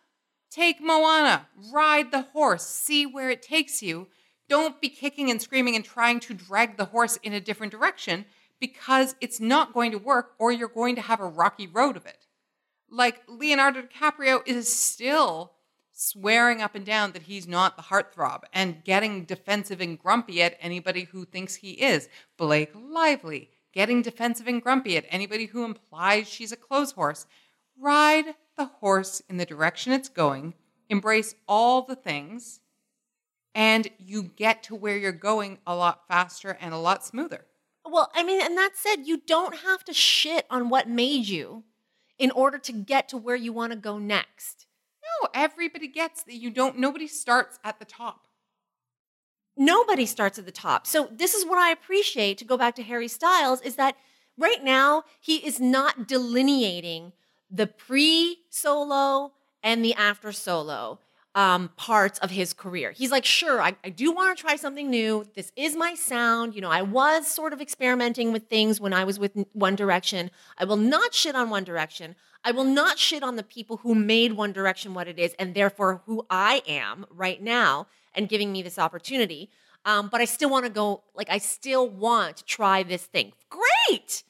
Take Moana, ride the horse, see where it takes you. Don't be kicking and screaming and trying to drag the horse in a different direction because it's not going to work or you're going to have a rocky road of it. Like Leonardo DiCaprio is still swearing up and down that he's not the heartthrob and getting defensive and grumpy at anybody who thinks he is. Blake Lively getting defensive and grumpy at anybody who implies she's a clothes horse. Ride the horse in the direction it's going, embrace all the things, and you get to where you're going a lot faster and a lot smoother. Well, I mean, and that said, you don't have to shit on what made you in order to get to where you want to go next. No, everybody gets that you don't, nobody starts at the top. Nobody starts at the top. So this is what I appreciate to go back to Harry Styles is that right now he is not delineating the pre-solo and the after solo. um, parts of his career. He's like, sure, I, I do want to try something new. This is my sound. You know, I was sort of experimenting with things when I was with One Direction. I will not shit on One Direction. I will not shit on the people who made One Direction what it is and therefore who I am right now and giving me this opportunity. Um, but I still want to go, like, I still want to try this thing. Great.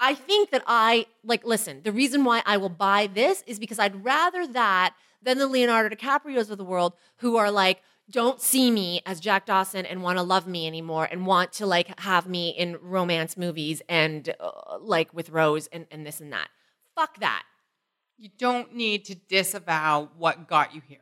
I think that I, like, listen, the reason why I will buy this is because I'd rather that than the Leonardo DiCaprios of the world who are like, don't see me as Jack Dawson and want to love me anymore and want to like have me in romance movies and uh, like with Rose and, and this and that. Fuck that. You don't need to disavow what got you here.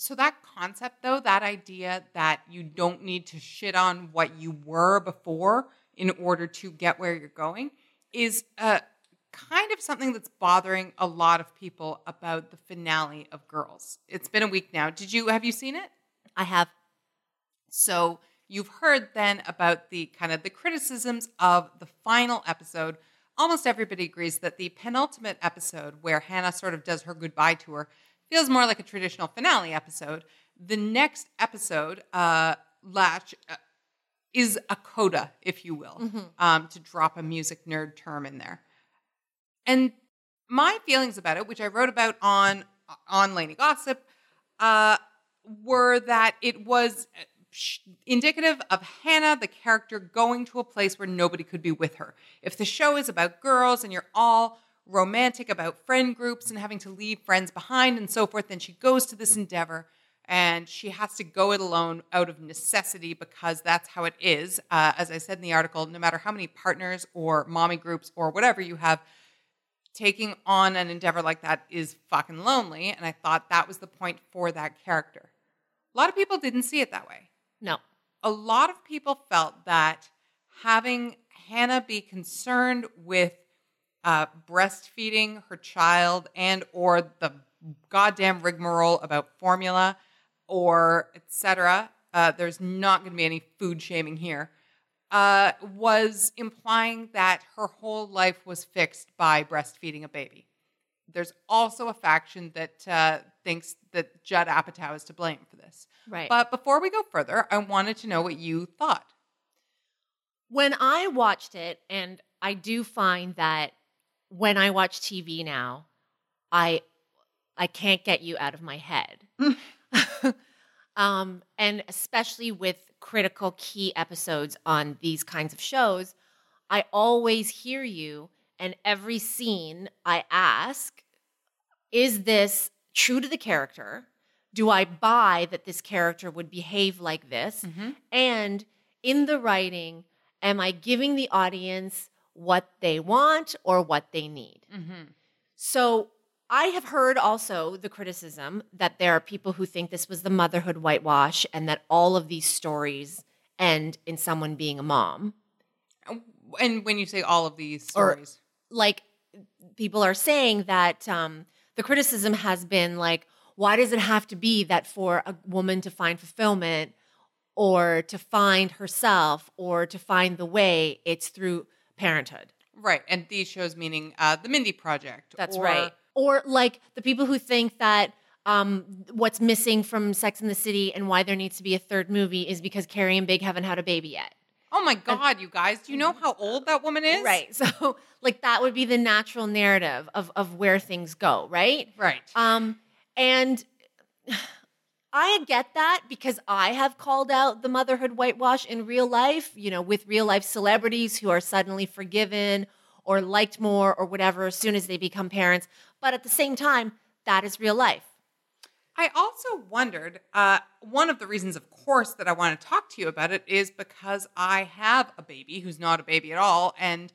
So that concept though, that idea that you don't need to shit on what you were before in order to get where you're going is uh, kind of something that's bothering a lot of people about the finale of Girls. It's been a week now. Did you have you seen it? I have. So you've heard then about the kind of the criticisms of the final episode. Almost everybody agrees that the penultimate episode, where Hannah sort of does her goodbye tour, feels more like a traditional finale episode. The next episode, uh, Latch, uh, is a coda, if you will, um, to drop a music nerd term in there. And my feelings about it, which I wrote about on on Lainey Gossip, uh, were that it was uh, indicative of Hannah, the character, going to a place where nobody could be with her. If the show is about girls and you're all romantic about friend groups and having to leave friends behind and so forth, then she goes to this endeavor and she has to go it alone out of necessity because that's how it is. Uh, as I said in the article, no matter how many partners or mommy groups or whatever you have, taking on an endeavor like that is fucking lonely. And I thought that was the point for that character. A lot of people didn't see it that way. No. A lot of people felt that having Hannah be concerned with uh, breastfeeding her child and or the goddamn rigmarole about formula or etc. Uh, there's not going to be any food shaming here. Uh, was implying that her whole life was fixed by breastfeeding a baby. There's also a faction that uh, thinks that Judd Apatow is to blame for this. Right. But before we go further, I wanted to know what you thought. when I watched it, and I do find that when I watch TV now, I I can't get you out of my head. um, and especially with critical key episodes on these kinds of shows, I always hear you, and every scene I ask, is this true to the character? Do I buy that this character would behave like this? And in the writing, am I giving the audience what they want or what they need? So I have heard also the criticism that there are people who think this was the motherhood whitewash and that all of these stories end in someone being a mom. And when you say all of these Or- stories, Like people are saying that um, the criticism has been like, why does it have to be that for a woman to find fulfillment or to find herself or to find the way, it's through parenthood? right? And these shows meaning uh, the Mindy Project. That's or- right. Or like the people who think that um, what's missing from Sex in the City and why there needs to be a third movie is because Carrie and Big haven't had a baby yet. Oh my God, you guys! Do you know how old that woman is? Right. So like that would be the natural narrative of of where things go, right? Right. Um, and I get that because I have called out the motherhood whitewash in real life, you know, with real life celebrities who are suddenly forgiven or liked more or whatever as soon as they become parents. But at the same time, that is real life. I also wondered. Uh, one of the reasons, of course, that I want to talk to you about it is because I have a baby who's not a baby at all, and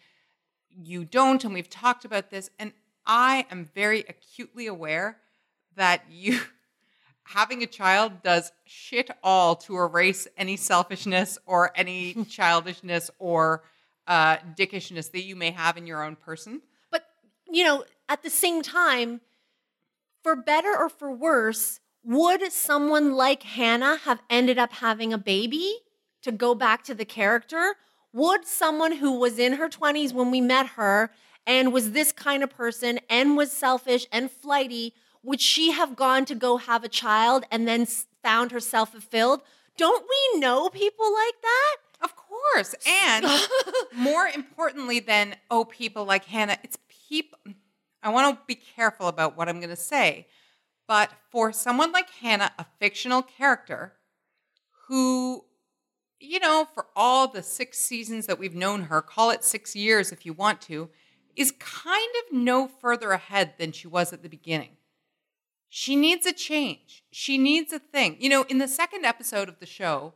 you don't, and we've talked about this, and I am very acutely aware that you having a child does shit all to erase any selfishness or any childishness or uh, dickishness that you may have in your own person. But, you know, at the same time, for better or for worse, would someone like Hannah have ended up having a baby to go back to the character? Would someone who was in her 20s when we met her and was this kind of person and was selfish and flighty, would she have gone to go have a child and then found herself fulfilled? Don't we know people like that? Of course. And more importantly than, oh, people like Hannah, it's people. I want to be careful about what I'm going to say. But for someone like Hannah, a fictional character who, you know, for all the six seasons that we've known her, call it six years if you want to, is kind of no further ahead than she was at the beginning. She needs a change. She needs a thing. You know, in the second episode of the show,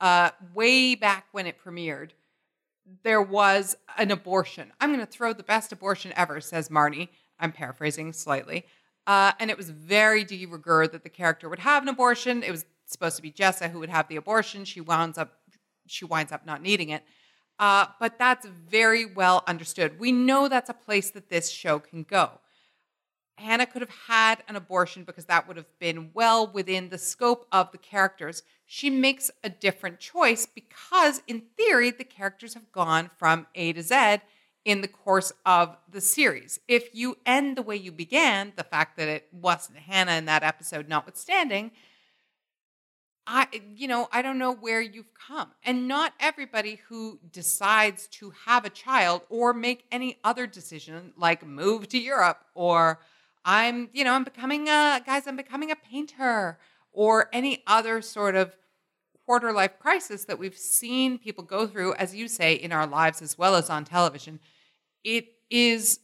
uh, way back when it premiered, there was an abortion. I'm going to throw the best abortion ever, says Marnie. I'm paraphrasing slightly. Uh, and it was very de rigueur that the character would have an abortion. It was supposed to be Jessa who would have the abortion. She winds up, she winds up not needing it. Uh, but that's very well understood. We know that's a place that this show can go. Hannah could have had an abortion because that would have been well within the scope of the characters. She makes a different choice because, in theory, the characters have gone from A to Z in the course of the series. If you end the way you began, the fact that it wasn't Hannah in that episode notwithstanding, I you know, I don't know where you've come. And not everybody who decides to have a child or make any other decision like move to Europe or I'm, you know, I'm becoming a guys, I'm becoming a painter or any other sort of quarter life crisis that we've seen people go through, as you say, in our lives as well as on television, it is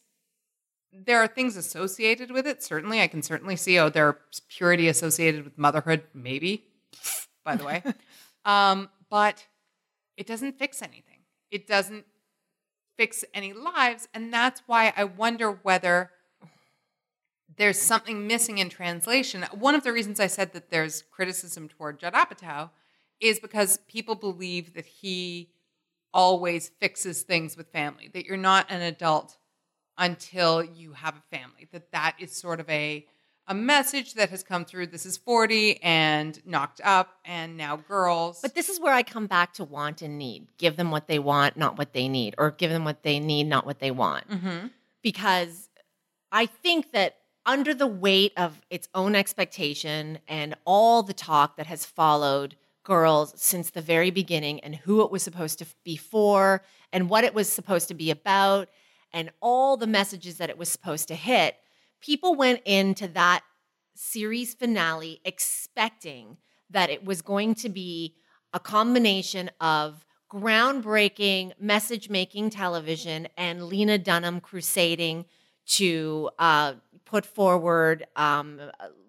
there are things associated with it. Certainly, I can certainly see oh, there's purity associated with motherhood, maybe, by the way. um, but it doesn't fix anything. It doesn't fix any lives. And that's why I wonder whether there's something missing in translation. One of the reasons I said that there's criticism toward Judd Apatow is because people believe that he always fixes things with family, that you're not an adult until you have a family, that that is sort of a a message that has come through. This is 40 and knocked up and now girls. But this is where i come back to want and need. Give them what they want not what they need. Or give them what they need not what they want. Mm-hmm. because i think that under the weight of its own expectation and all the talk that has followed girls since the very beginning and who it was supposed to be for and what it was supposed to be about and all the messages that it was supposed to hit, people went into that series finale expecting that it was going to be a combination of groundbreaking message making television and Lena Dunham crusading to uh, put forward um,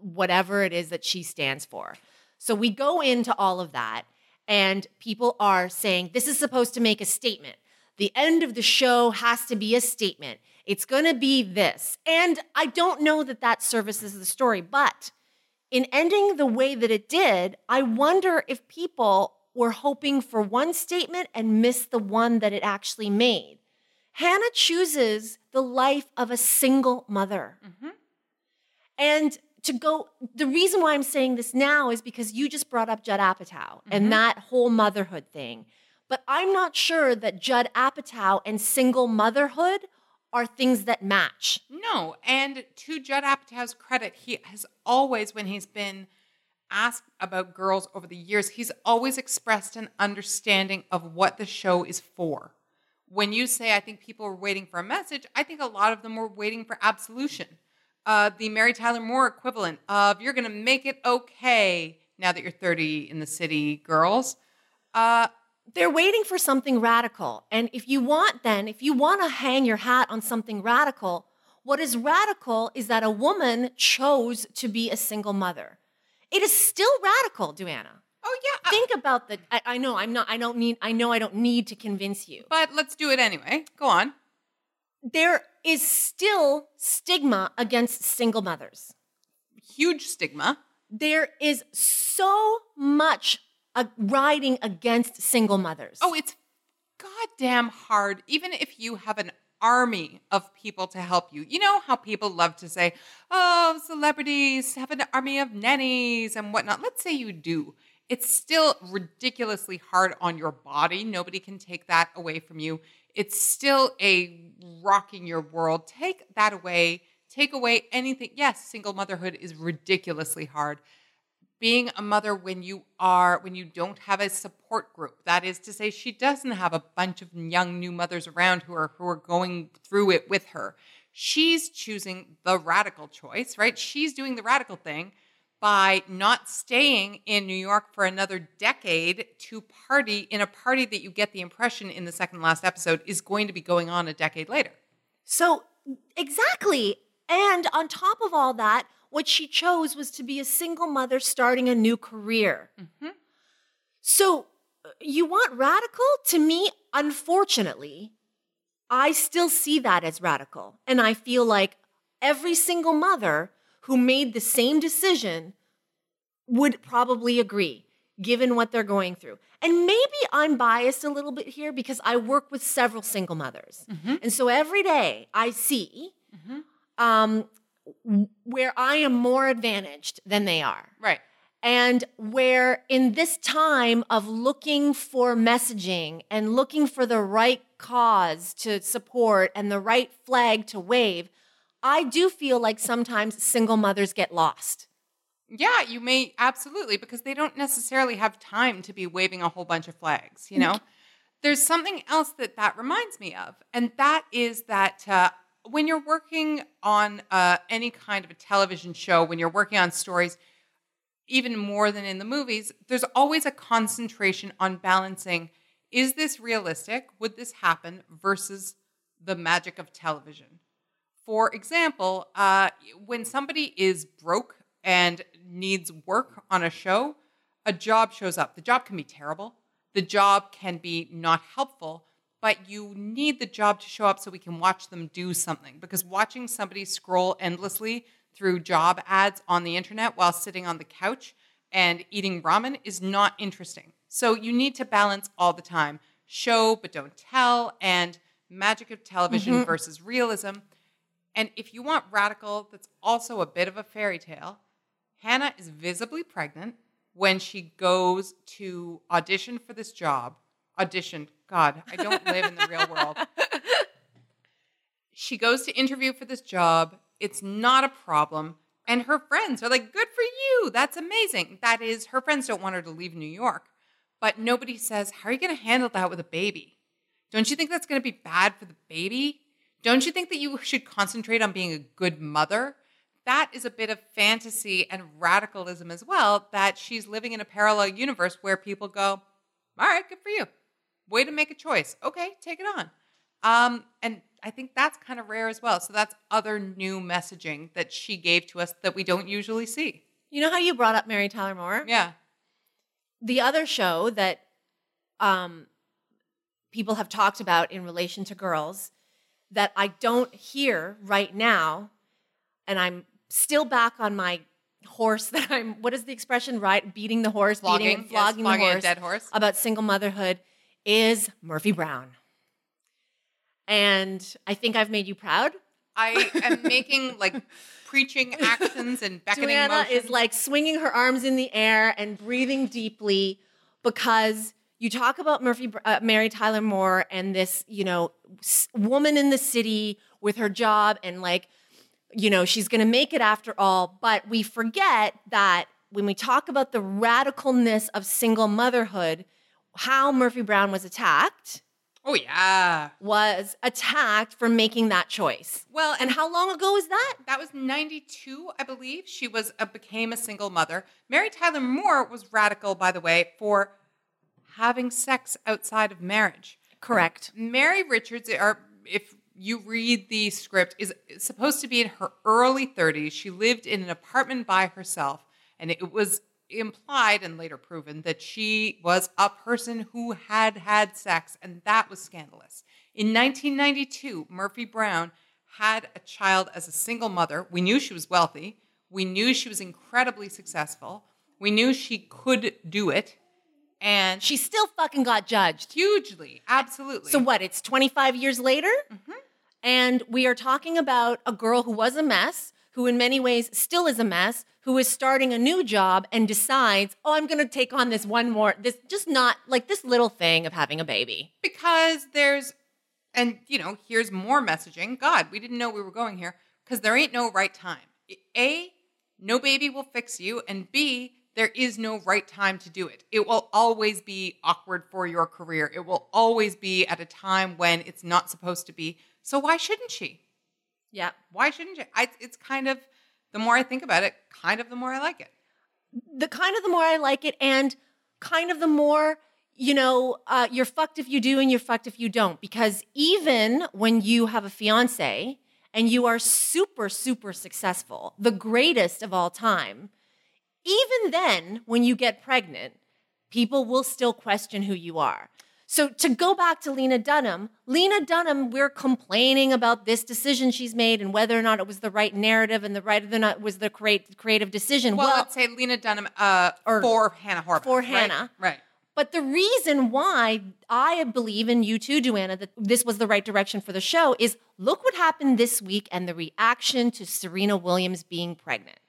whatever it is that she stands for. So we go into all of that, and people are saying this is supposed to make a statement. The end of the show has to be a statement. It's going to be this. And I don't know that that services the story, but in ending the way that it did, I wonder if people were hoping for one statement and missed the one that it actually made. Hannah chooses the life of a single mother. Mm-hmm. And to go, the reason why I'm saying this now is because you just brought up Judd Apatow mm-hmm. and that whole motherhood thing. But I'm not sure that Judd Apatow and single motherhood are things that match. No. And to Judd Apatow's credit, he has always, when he's been asked about girls over the years, he's always expressed an understanding of what the show is for. When you say, I think people were waiting for a message, I think a lot of them were waiting for absolution uh, the Mary Tyler Moore equivalent of you're going to make it okay now that you're 30 in the city, girls. Uh, they're waiting for something radical. And if you want, then, if you want to hang your hat on something radical, what is radical is that a woman chose to be a single mother. It is still radical, Duana. Oh yeah. Think about the. I, I know I'm not. I don't need. I know I don't need to convince you. But let's do it anyway. Go on. there is still stigma against single mothers. Huge stigma. There is so much uh, riding against single mothers. Oh, it's goddamn hard, even if you have an army of people to help you. You know how people love to say, oh, celebrities have an army of nannies and whatnot. Let's say you do. It's still ridiculously hard on your body. Nobody can take that away from you. It's still a rocking your world. Take that away. Take away anything. Yes, single motherhood is ridiculously hard being a mother when you are when you don't have a support group that is to say she doesn't have a bunch of young new mothers around who are who are going through it with her she's choosing the radical choice right she's doing the radical thing by not staying in New York for another decade to party in a party that you get the impression in the second last episode is going to be going on a decade later. So, exactly. And on top of all that, what she chose was to be a single mother starting a new career. Mm-hmm. So, uh, you want radical? To me, unfortunately, I still see that as radical. And I feel like every single mother who made the same decision would probably agree, given what they're going through. And maybe I'm biased a little bit here because I work with several single mothers. Mm-hmm. And so every day I see mm-hmm. um, where I am more advantaged than they are. Right. And where in this time of looking for messaging and looking for the right cause to support and the right flag to wave, I do feel like sometimes single mothers get lost. Yeah, you may absolutely because they don't necessarily have time to be waving a whole bunch of flags, you know? There's something else that that reminds me of, and that is that uh, when you're working on uh, any kind of a television show, when you're working on stories, even more than in the movies, there's always a concentration on balancing is this realistic? Would this happen? versus the magic of television. For example, uh, when somebody is broke and needs work on a show, a job shows up. The job can be terrible, the job can be not helpful, but you need the job to show up so we can watch them do something. Because watching somebody scroll endlessly through job ads on the internet while sitting on the couch and eating ramen is not interesting. So you need to balance all the time show but don't tell and magic of television mm-hmm. versus realism. And if you want radical, that's also a bit of a fairy tale. Hannah is visibly pregnant when she goes to audition for this job auditioned. God, I don't live in the real world. She goes to interview for this job. It's not a problem. And her friends are like, good for you. That's amazing. That is, her friends don't want her to leave New York. But nobody says, how are you going to handle that with a baby? Don't you think that's going to be bad for the baby? Don't you think that you should concentrate on being a good mother? That is a bit of fantasy and radicalism as well, that she's living in a parallel universe where people go, all right, good for you way to make a choice. Okay, take it on. Um, and I think that's kind of rare as well. So that's other new messaging that she gave to us that we don't usually see. You know how you brought up Mary Tyler Moore? Yeah. The other show that um, people have talked about in relation to girls that I don't hear right now, and I'm still back on my horse that I'm, what is the expression, right? Beating the horse, flogging, beating, flogging, yes, flogging the horse, dead horse. About single motherhood is Murphy Brown. And I think I've made you proud. I am making like preaching actions and beckoning Joanna motions. is like swinging her arms in the air and breathing deeply because you talk about Murphy, uh, Mary Tyler Moore and this, you know, s- woman in the city with her job and like, you know, she's going to make it after all. But we forget that when we talk about the radicalness of single motherhood, how Murphy Brown was attacked. Oh yeah. Was attacked for making that choice. Well, and, how long ago was that? That was 92, I believe. She was a, became a single mother. Mary Tyler Moore was radical by the way for having sex outside of marriage. Correct. Mary Richards or if you read the script is supposed to be in her early 30s. She lived in an apartment by herself and it was implied and later proven that she was a person who had had sex, and that was scandalous. In 1992, Murphy Brown had a child as a single mother. We knew she was wealthy. We knew she was incredibly successful. We knew she could do it. And She still fucking got judged. hugely, absolutely. So what? It's 25 years later? Mm-hmm. And we are talking about a girl who was a mess, who in many ways still is a mess, who is starting a new job and decides, oh, I'm going to take on this one more, this just not like this little thing of having a baby. because there's and you know here's more messaging god we didn't know we were going here because there ain't no right time a no baby will fix you and b there is no right time to do it. It will always be awkward for your career. It will always be at a time when it's not supposed to be. So why shouldn't she? Yeah. why shouldn't she I, it's kind of the more i think about it kind of the more i like it. The kind of the more I like it, and kind of the more, you know, uh, you're fucked if you do and you're fucked if you don't. Because even when you have a fiance and you are super, super successful, the greatest of all time, even then, when you get pregnant, people will still question who you are. So to go back to Lena Dunham, Lena Dunham, we're complaining about this decision she's made and whether or not it was the right narrative and the right or not was the create, creative decision. well, Well, let's say lena dunham uh, Or- for hannah horvath for right? Hannah. right but the reason why I believe in you too, Joanna, that this was the right direction for the show is look what happened this week and the reaction to Serena Williams being pregnant.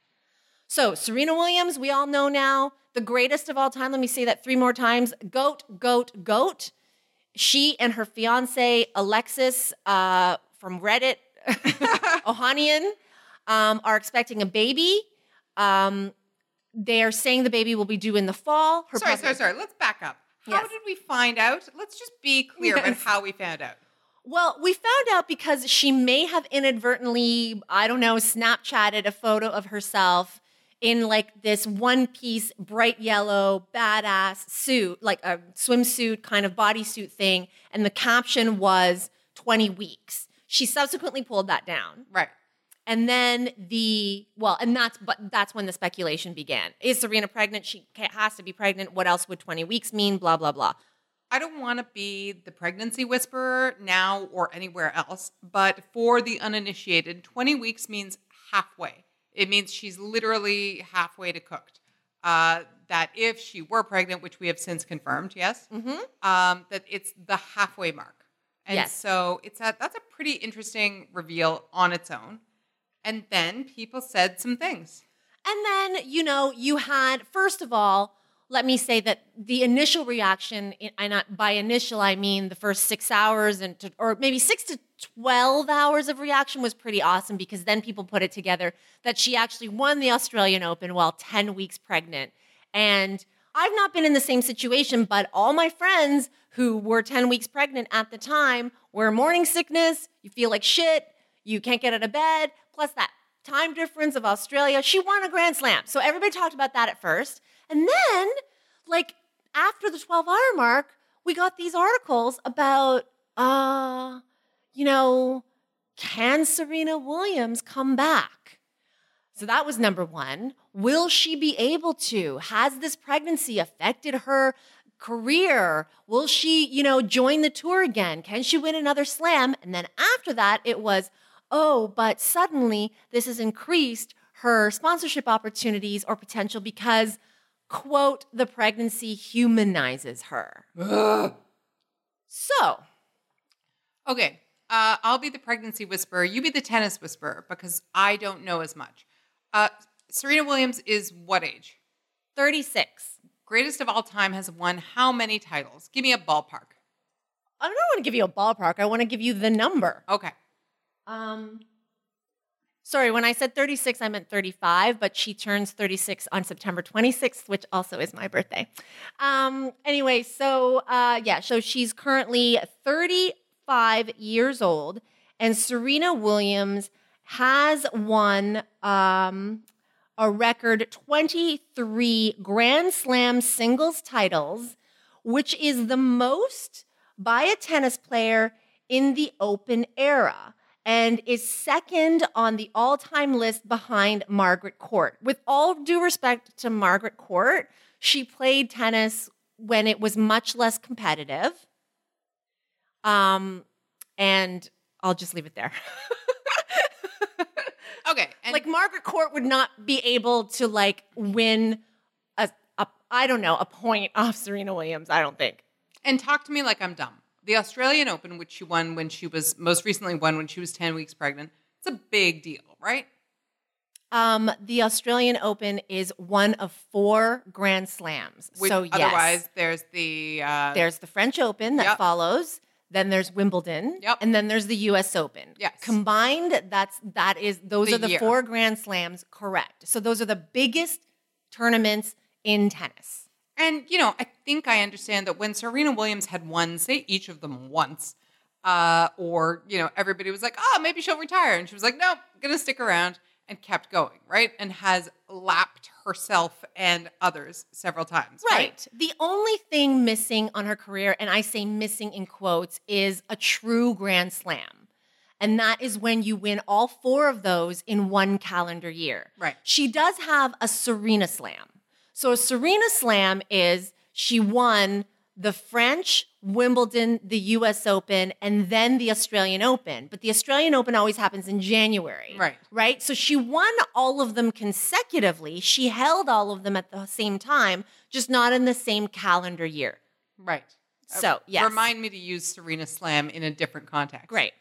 So, Serena Williams, we all know now, the greatest of all time. Let me say that three more times GOAT, GOAT, GOAT. She and her fiance, Alexis uh, from Reddit, Ohanian, um, are expecting a baby. Um, they are saying the baby will be due in the fall. Her sorry, sorry, sorry. Let's back up. How Yes. did we find out? Let's just be clear about how we found out. Well, we found out because she may have inadvertently, I don't know, Snapchatted a photo of herself in like this one piece, bright yellow, badass suit, like a swimsuit kind of bodysuit thing. And the caption was 20 weeks. She subsequently pulled that down. Right. And then the well, and that's but that's when the speculation began. Is Serena pregnant? She has to be pregnant. What else would 20 weeks mean? Blah blah blah. I don't want to be the pregnancy whisperer now or anywhere else, but for the uninitiated, 20 weeks means halfway. It means she's literally halfway to cooked. Uh, that if she were pregnant, which we have since confirmed, yes, um, that it's the halfway mark. And Yes. so it's a that's a pretty interesting reveal on its own. And then people said some things. And then, you know, you had, first of all, let me say that the initial reaction, and by initial, I mean the first six hours and to, or maybe six to 12 hours of reaction was pretty awesome because then people put it together that she actually won the Australian Open while 10 weeks pregnant. And I've not been in the same situation, but all my friends who were 10 weeks pregnant at the time were morning sickness, you feel like shit, you can't get out of bed, plus that time difference of Australia. She won a Grand Slam. So everybody talked about that at first. And then, like, after the 12 hour mark, we got these articles about, uh, you know, can Serena Williams come back? So that was number one. Will she be able to? Has this pregnancy affected her career? Will she, you know, join the tour again? Can she win another slam? And then after that, it was, oh, but suddenly this has increased her sponsorship opportunities or potential because, quote, the pregnancy humanizes her. So, Okay, uh, I'll be the pregnancy whisperer. You be the tennis whisperer because I don't know as much. Uh, Serena Williams is what age? 36. Greatest of all time has won how many titles? Give me a ballpark. I don't want to give you a ballpark. I want to give you the number. Okay. Um, sorry, when I said 36, I meant 35, but she turns 36 on September 26th, which also is my birthday. Um, anyway, so uh, yeah, so she's currently 35 years old, and Serena Williams has won um, a record 23 Grand Slam singles titles, which is the most by a tennis player in the open era and is second on the all time list behind Margaret Court. With all due respect to Margaret Court, she played tennis when it was much less competitive. Um, And I'll just leave it there. Okay. And like Margaret Court would not be able to like win a, a I don't know, a point off Serena Williams, I don't think. and talk to me like I'm dumb. The Australian Open, which she won when she was most recently won when she was 10 weeks pregnant, it's a big deal, right? Um, the Australian Open is one of four Grand Slams. Which so yes, otherwise there's the uh, there's the French Open that Yep. follows. Then there's Wimbledon. Yep. And then there's the U.S. Open. Yes. Combined, that's that is those The are the year. four Grand Slams. Correct. So those are the biggest tournaments in tennis. And you know, I think I understand that when Serena Williams had won, say each of them once, uh, or you know, everybody was like, "Oh, maybe she'll retire," and she was like, "Nope, gonna stick around," and kept going, right? And has lapped herself and others several times, right? Right. The only thing missing on her career, and I say missing in quotes, is a true Grand Slam. And that is when you win all four of those in one calendar year. Right. She does have a Serena Slam. So a Serena Slam is she won the French, Wimbledon, the US Open, and then the Australian Open. But the Australian Open always happens in January. Right. Right? So she won all of them consecutively. She held all of them at the same time, just not in the same calendar year. Right. Uh, So, yes. Remind me to use Serena Slam in a different context. Great.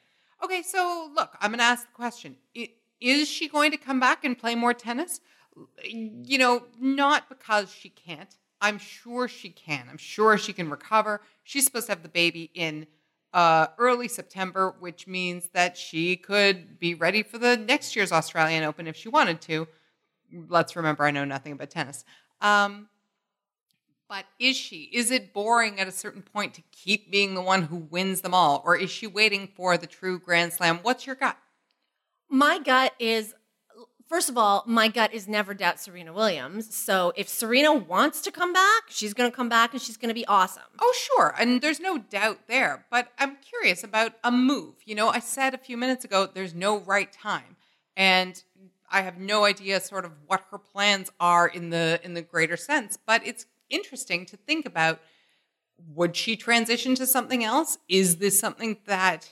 Okay, so look, I'm going to ask the question: Is she going to come back and play more tennis? You know, not because she can't. I'm sure she can. I'm sure she can recover. She's supposed to have the baby in uh, early September, which means that she could be ready for the next year's Australian Open if she wanted to. Let's remember, I know nothing about tennis. Um, but is she? Is it boring at a certain point to keep being the one who wins them all? Or is she waiting for the true Grand Slam? What's your gut? My gut is, first of all, my gut is never doubt Serena Williams. So if Serena wants to come back, she's going to come back and she's going to be awesome. Oh, sure. And there's no doubt there. But I'm curious about a move. You know, I said a few minutes ago, there's no right time. And I have no idea sort of what her plans are in the in the greater sense, but it's interesting to think about would she transition to something else? Is this something that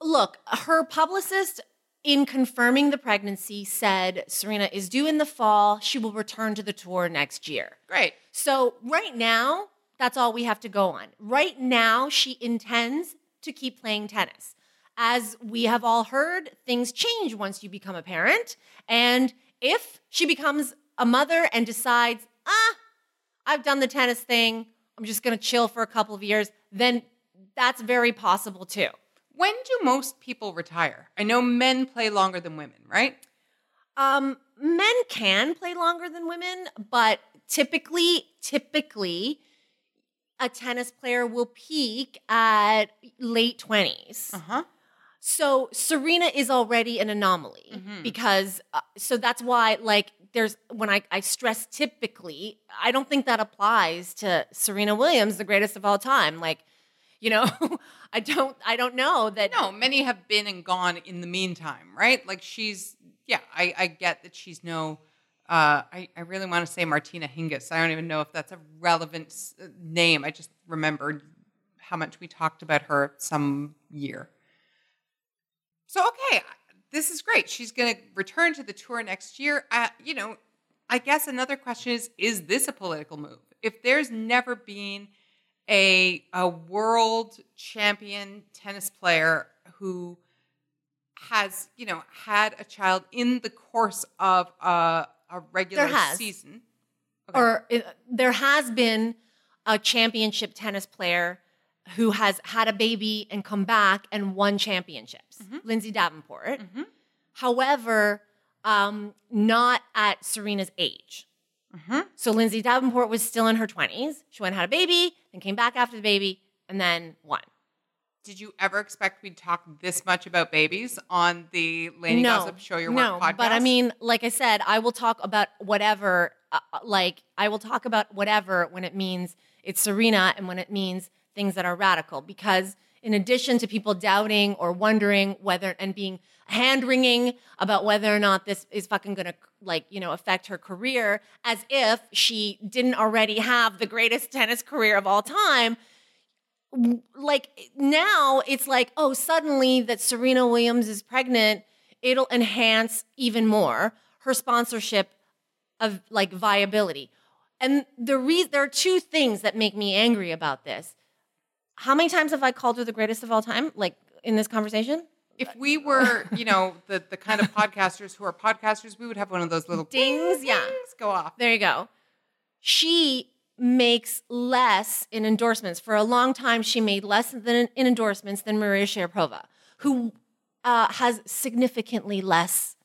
Look, her publicist, in confirming the pregnancy, said Serena is due in the fall. She will return to the tour next year. great. So, right now, that's all we have to go on. Right now, she intends to keep playing tennis. As we have all heard, things change once you become a parent. And if she becomes a mother and decides, ah, I've done the tennis thing, I'm just gonna chill for a couple of years, then that's very possible too. When do most people retire? I know men play longer than women, right? Um, men can play longer than women, but typically, typically, a tennis player will peak at late 20s. Uh-huh. So Serena is already an anomaly Mhm. because, uh, so that's why, like, there's when I, I stress typically, I don't think that applies to Serena Williams, the greatest of all time. Like, you know, I don't, I don't know that. No, many have been and gone in the meantime, right? Like she's, yeah, I, I get that she's no, uh, I, I really want to say Martina Hingis. I don't even know if that's a relevant uh, name. I just remembered how much we talked about her some year. So, okay, this is great. She's going to return to the tour next year. Uh, you know, I guess another question is is this a political move? If there's never been a, a world champion tennis player who has, you know, had a child in the course of a, a regular season. Okay. or uh, there has been a championship tennis player who has had a baby and come back and won championships. Lindsay Davenport. Mhm. However, um, not at Serena's age. Mhm. So Lindsay Davenport was still in her 20s. She went and had a baby, then came back after the baby, and then won. Did you ever expect we'd talk this much about babies on the Lainey no, Gossip Show Your no, Work podcast? but I mean, like I said, I will talk about whatever. Uh, uh, like I will talk about whatever when it means it's Serena and when it means things that are radical. Because in addition to people doubting or wondering whether and being hand wringing about whether or not this is fucking gonna like you know affect her career, as if she didn't already have the greatest tennis career of all time. like now it's like, oh, suddenly that Serena Williams is pregnant, it'll enhance even more her sponsorship of like viability. And the reason there are two things that make me angry about this. How many times have I called her the greatest of all time? Like in this conversation? If we were, you know, the the kind of podcasters who are podcasters, we would have one of those little Dings, yeah. dings go off. There you go. She makes less in endorsements. For a long time, she made less than in endorsements than Maria Sharapova, who uh, has significantly less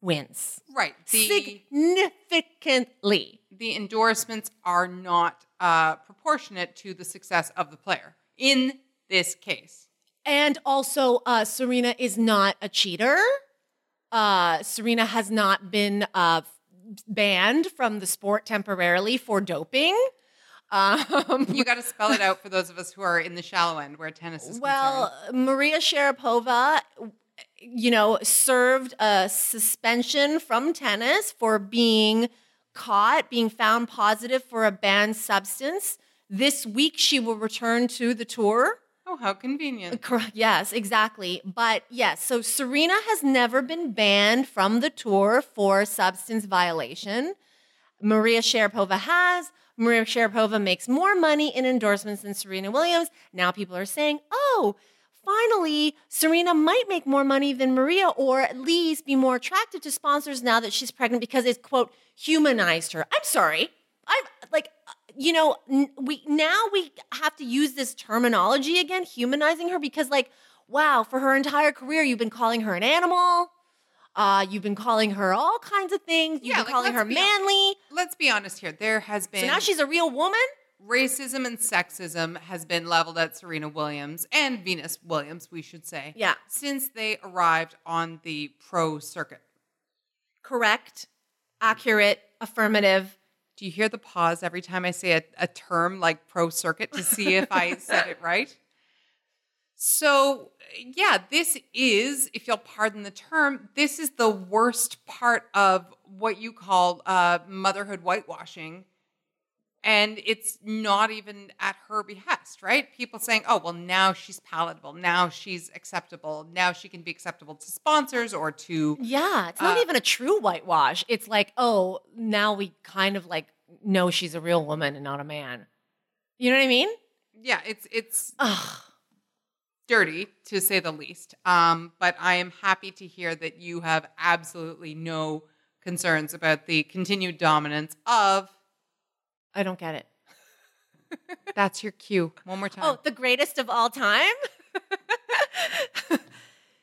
wins. Right. The significantly. the endorsements are not uh, proportionate to the success of the player in this case. And also, uh, Serena is not a cheater. Uh, Serena has not been uh, banned from the sport temporarily for doping. Um, You got to spell it out for those of us who are in the shallow end where tennis is well, concerned. Maria Sharapova, you know, served a suspension from tennis for being caught, being found positive for a banned substance. This week, she will return to the tour. Oh, how convenient. Yes, exactly. But yes, so Serena has never been banned from the tour for substance violation. Maria Sharapova has. Maria Sharapova makes more money in endorsements than Serena Williams. Now people are saying, oh, finally, Serena might make more money than Maria or at least be more attractive to sponsors now that she's pregnant because it's, quote, humanized her. I'm sorry. I'm like, you know, n- we now we have to use this terminology again, humanizing her, because like, wow, for her entire career, you've been calling her an animal. Uh, you've been calling her all kinds of things. You've Yeah, been like, calling her manly. Let's be honest here. There has been So now she's a real woman. racism and sexism has been leveled at Serena Williams and Venus Williams, we should say. Yeah. Since they arrived on the pro circuit. Correct, accurate, affirmative. Do you hear the pause every time I say a, a term like pro circuit to see if I said it right? So, yeah, this is, if you'll pardon the term, this is the worst part of what you call uh, motherhood whitewashing. And it's not even at her behest, right? People saying, oh, well, now she's palatable. Now she's acceptable. Now she can be acceptable to sponsors or to Yeah, it's not Uh, even a true whitewash. It's like, oh, now we kind of like know she's a real woman and not a man. You know what I mean? yeah, it's it's Ugh. dirty to say the least. Um, but I am happy to hear that you have absolutely no concerns about the continued dominance of. I don't get it. That's your cue. One more oh, time. Oh, the greatest of all time?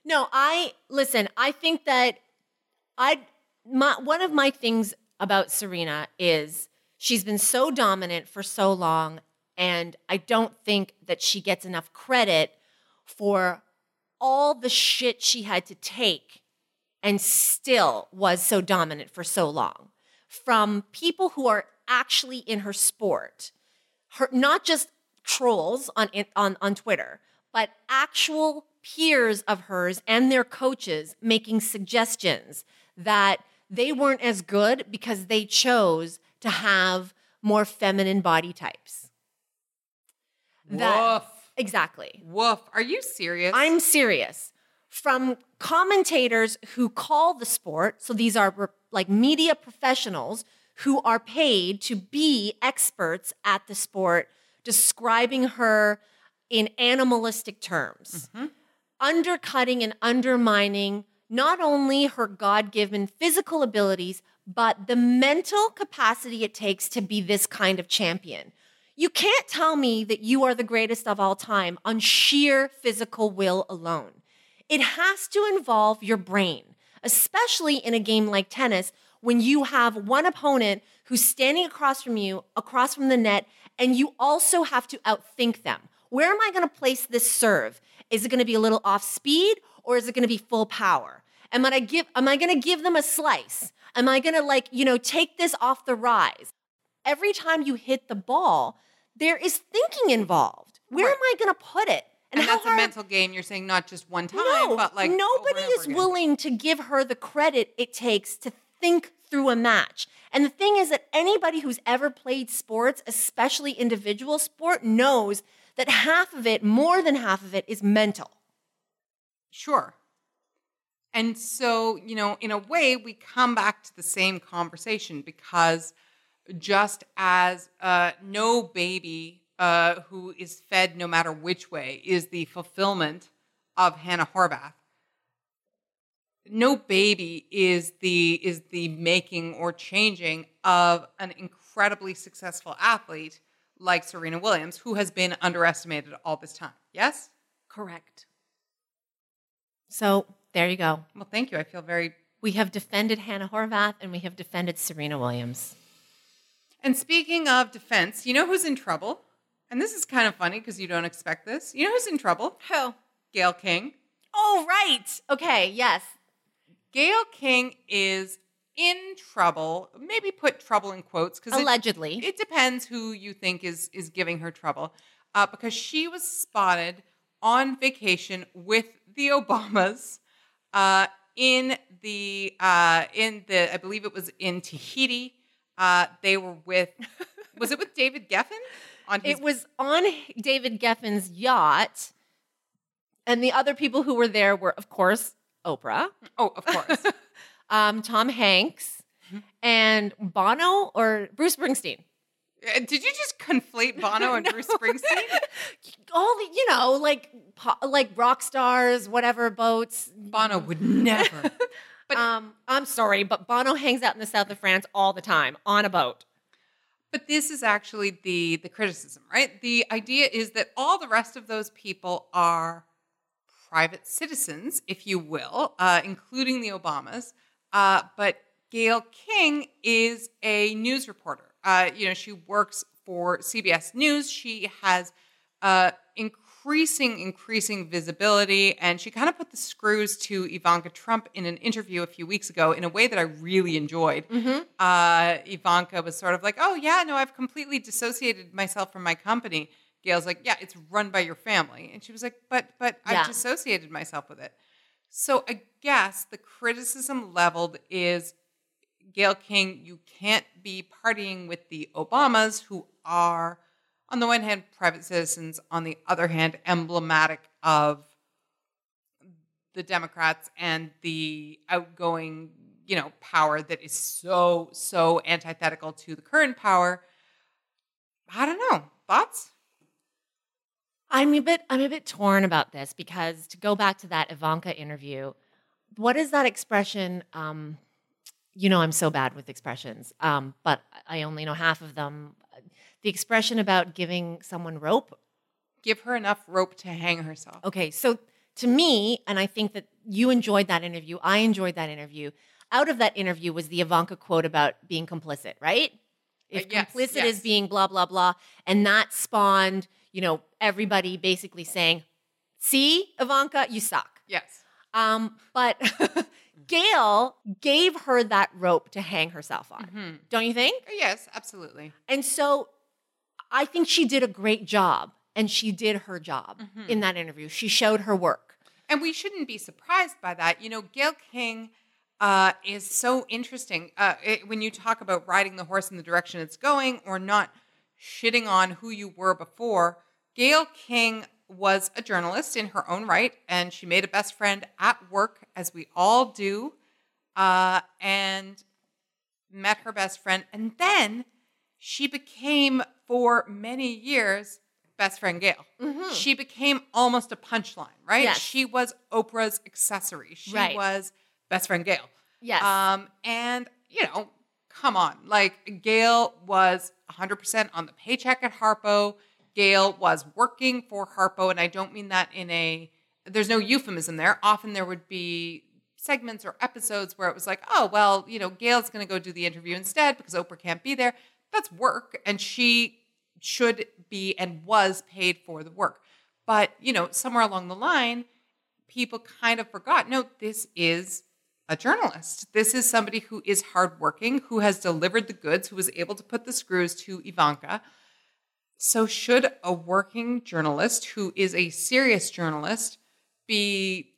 no, I listen, I think that I my one of my things about Serena is she's been so dominant for so long and I don't think that she gets enough credit for all the shit she had to take and still was so dominant for so long from people who are actually in her sport her not just trolls on on on Twitter, but actual peers of hers and their coaches making suggestions that they weren't as good because they chose to have more feminine body types. Woof. exactly. Woof. Are you serious? I'm serious. From commentators who call the sport, so these are re- like media professionals who are paid to be experts at the sport, describing her in animalistic terms, mm-hmm. undercutting and undermining not only her God given physical abilities, but the mental capacity it takes to be this kind of champion. You can't tell me that you are the greatest of all time on sheer physical will alone. It has to involve your brain, especially in a game like tennis when you have one opponent who's standing across from you, across from the net, and you also have to outthink them. Where am I going to place this serve? Is it going to be a little off speed or is it going to be full power? Am I give am I going to give them a slice? Am I going to like, you know, take this off the rise? Every time you hit the ball, there is thinking involved. Where Right. am I going to put it? and how that's a mental game. You're saying not just one time, no, but like nobody and is again. willing to give her the credit it takes to think through a match. And the thing is that anybody who's ever played sports, especially individual sport, knows that half of it, more than half of it, is mental. Sure. And so, you know, in a way, we come back to the same conversation because just as uh, no baby uh, who is fed no matter which way is the fulfillment of Hannah Horvath, no baby is the is the making or changing of an incredibly successful athlete like Serena Williams, who has been underestimated all this time. Yes? Correct. So there you go. Well, thank you. I feel very. We have defended Hannah Horvath and we have defended Serena Williams. And speaking of defense, you know who's in trouble? And this is kind of funny because you don't expect this. You know who's in trouble? Who? Gayle King. Oh, right. Okay, yes. Gayle King is in trouble. Maybe put trouble in quotes because Allegedly. It, it, depends who you think is is giving her trouble. Uh, because she was spotted on vacation with the Obamas uh, in the uh, in the I believe it was in Tahiti. Uh, they were with was it with David Geffen? On his- it was on David Geffen's yacht, and the other people who were there were, of course, Oprah. Oh, of course. um, Tom Hanks mm-hmm. and Bono or Bruce Springsteen. Uh, did you just conflate Bono and no. Bruce Springsteen? All the, you know, like like rock stars, whatever boats. Bono would never. but um, I'm sorry, but Bono hangs out in the south of France all the time on a boat. But this is actually the the criticism, right? The idea is that all the rest of those people are private citizens, if you will, uh, including the Obamas. Uh, but Gayle King is a news reporter. Uh, you know, she works for CBS News. She has uh, increasing, increasing visibility. And she kind of put the screws to Ivanka Trump in an interview a few weeks ago in a way that I really enjoyed. Mm-hmm. Uh, Ivanka was sort of like, oh, yeah, no, I've completely dissociated myself from my company. Gayle's like, yeah, it's run by your family. And she was like, but, but yeah. I've dissociated myself with it. So I guess the criticism leveled is Gayle King, you can't be partying with the Obamas, who are on the one hand, private citizens, on the other hand, emblematic of the Democrats and the outgoing, you know, power that is so, so antithetical to the current power. I don't know. Thoughts? I'm a bit I'm a bit torn about this because to go back to that Ivanka interview, what is that expression? Um, you know, I'm so bad with expressions, um, but I only know half of them the expression about giving someone rope. Give her enough rope to hang herself. Okay, so to me, and I think that you enjoyed that interview, I enjoyed that interview. Out of that interview was the Ivanka quote about being complicit, right? If uh, yes, complicit yes. is being blah, blah, blah. And that spawned, you know, everybody basically saying, see, Ivanka, you suck. Yes. Um, but Gayle gave her that rope to hang herself on. Mm-hmm. Don't you think? Yes, absolutely. And so I think she did a great job and she did her job mm-hmm. in that interview. She showed her work. And we shouldn't be surprised by that. You know, Gayle King uh, is so interesting uh, it, when you talk about riding the horse in the direction it's going or not shitting on who you were before. Gayle King was a journalist in her own right, and she made a best friend at work, as we all do, uh, and met her best friend. And then she became for many years best friend Gayle. Mm-hmm. She became almost a punchline, right? Yes. She was Oprah's accessory. She right. was best friend Gayle. Yes. Um, and you know, come on, like Gayle was 100% on the paycheck at Harpo. Gayle was working for Harpo, and I don't mean that in a. There's no euphemism there. Often there would be segments or episodes where it was like, oh well, you know, Gayle's going to go do the interview instead because Oprah can't be there. That's work, and she should be and was paid for the work. But, you know, somewhere along the line, people kind of forgot no, this is a journalist. This is somebody who is hardworking, who has delivered the goods, who was able to put the screws to Ivanka. So, should a working journalist who is a serious journalist be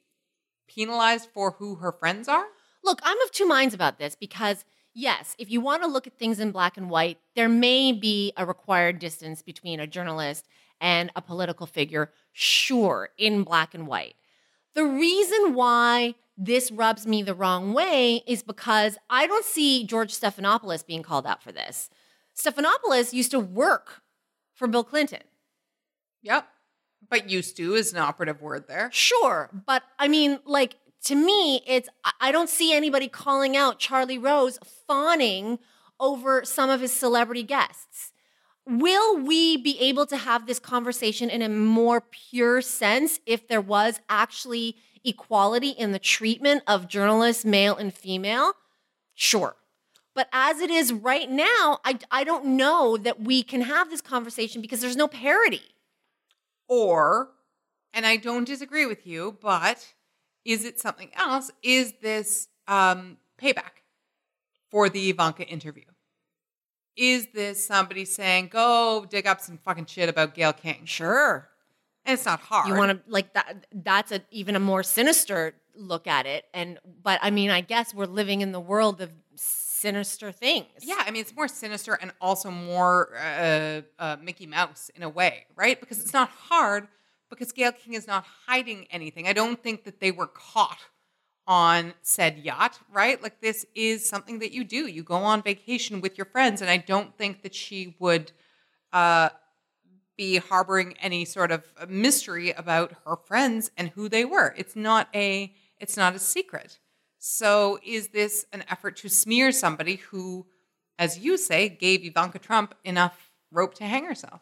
penalized for who her friends are? Look, I'm of two minds about this because yes, if you want to look at things in black and white, there may be a required distance between a journalist and a political figure, sure, in black and white. The reason why this rubs me the wrong way is because I don't see George Stephanopoulos being called out for this. Stephanopoulos used to work for Bill Clinton. Yep. But used to is an operative word there. Sure, but I mean, like, to me, it's, I- I don't see anybody calling out Charlie Rose fawning over some of his celebrity guests. Will we be able to have this conversation in a more pure sense if there was actually equality in the treatment of journalists, male and female? Sure. But as it is right now, I, I don't know that we can have this conversation because there's no parity. Or, and I don't disagree with you, but is it something else? Is this um, payback for the Ivanka interview? Is this somebody saying, go dig up some fucking shit about Gayle King? Sure. And it's not hard. You want to like that? That's a even a more sinister look at it. And but I mean, I guess we're living in the world of sinister things. Yeah, I mean, it's more sinister and also more uh, uh, Mickey Mouse in a way, right? Because it's not hard because Gayle King is not hiding anything. I don't think that they were caught on said yacht, right? Like, this is something that you do. You go on vacation with your friends, and I don't think that she would uh, be harboring any sort of mystery about her friends and who they were. It's not a it's not a secret. So is this an effort to smear somebody who, as you say, gave Ivanka Trump enough rope to hang herself?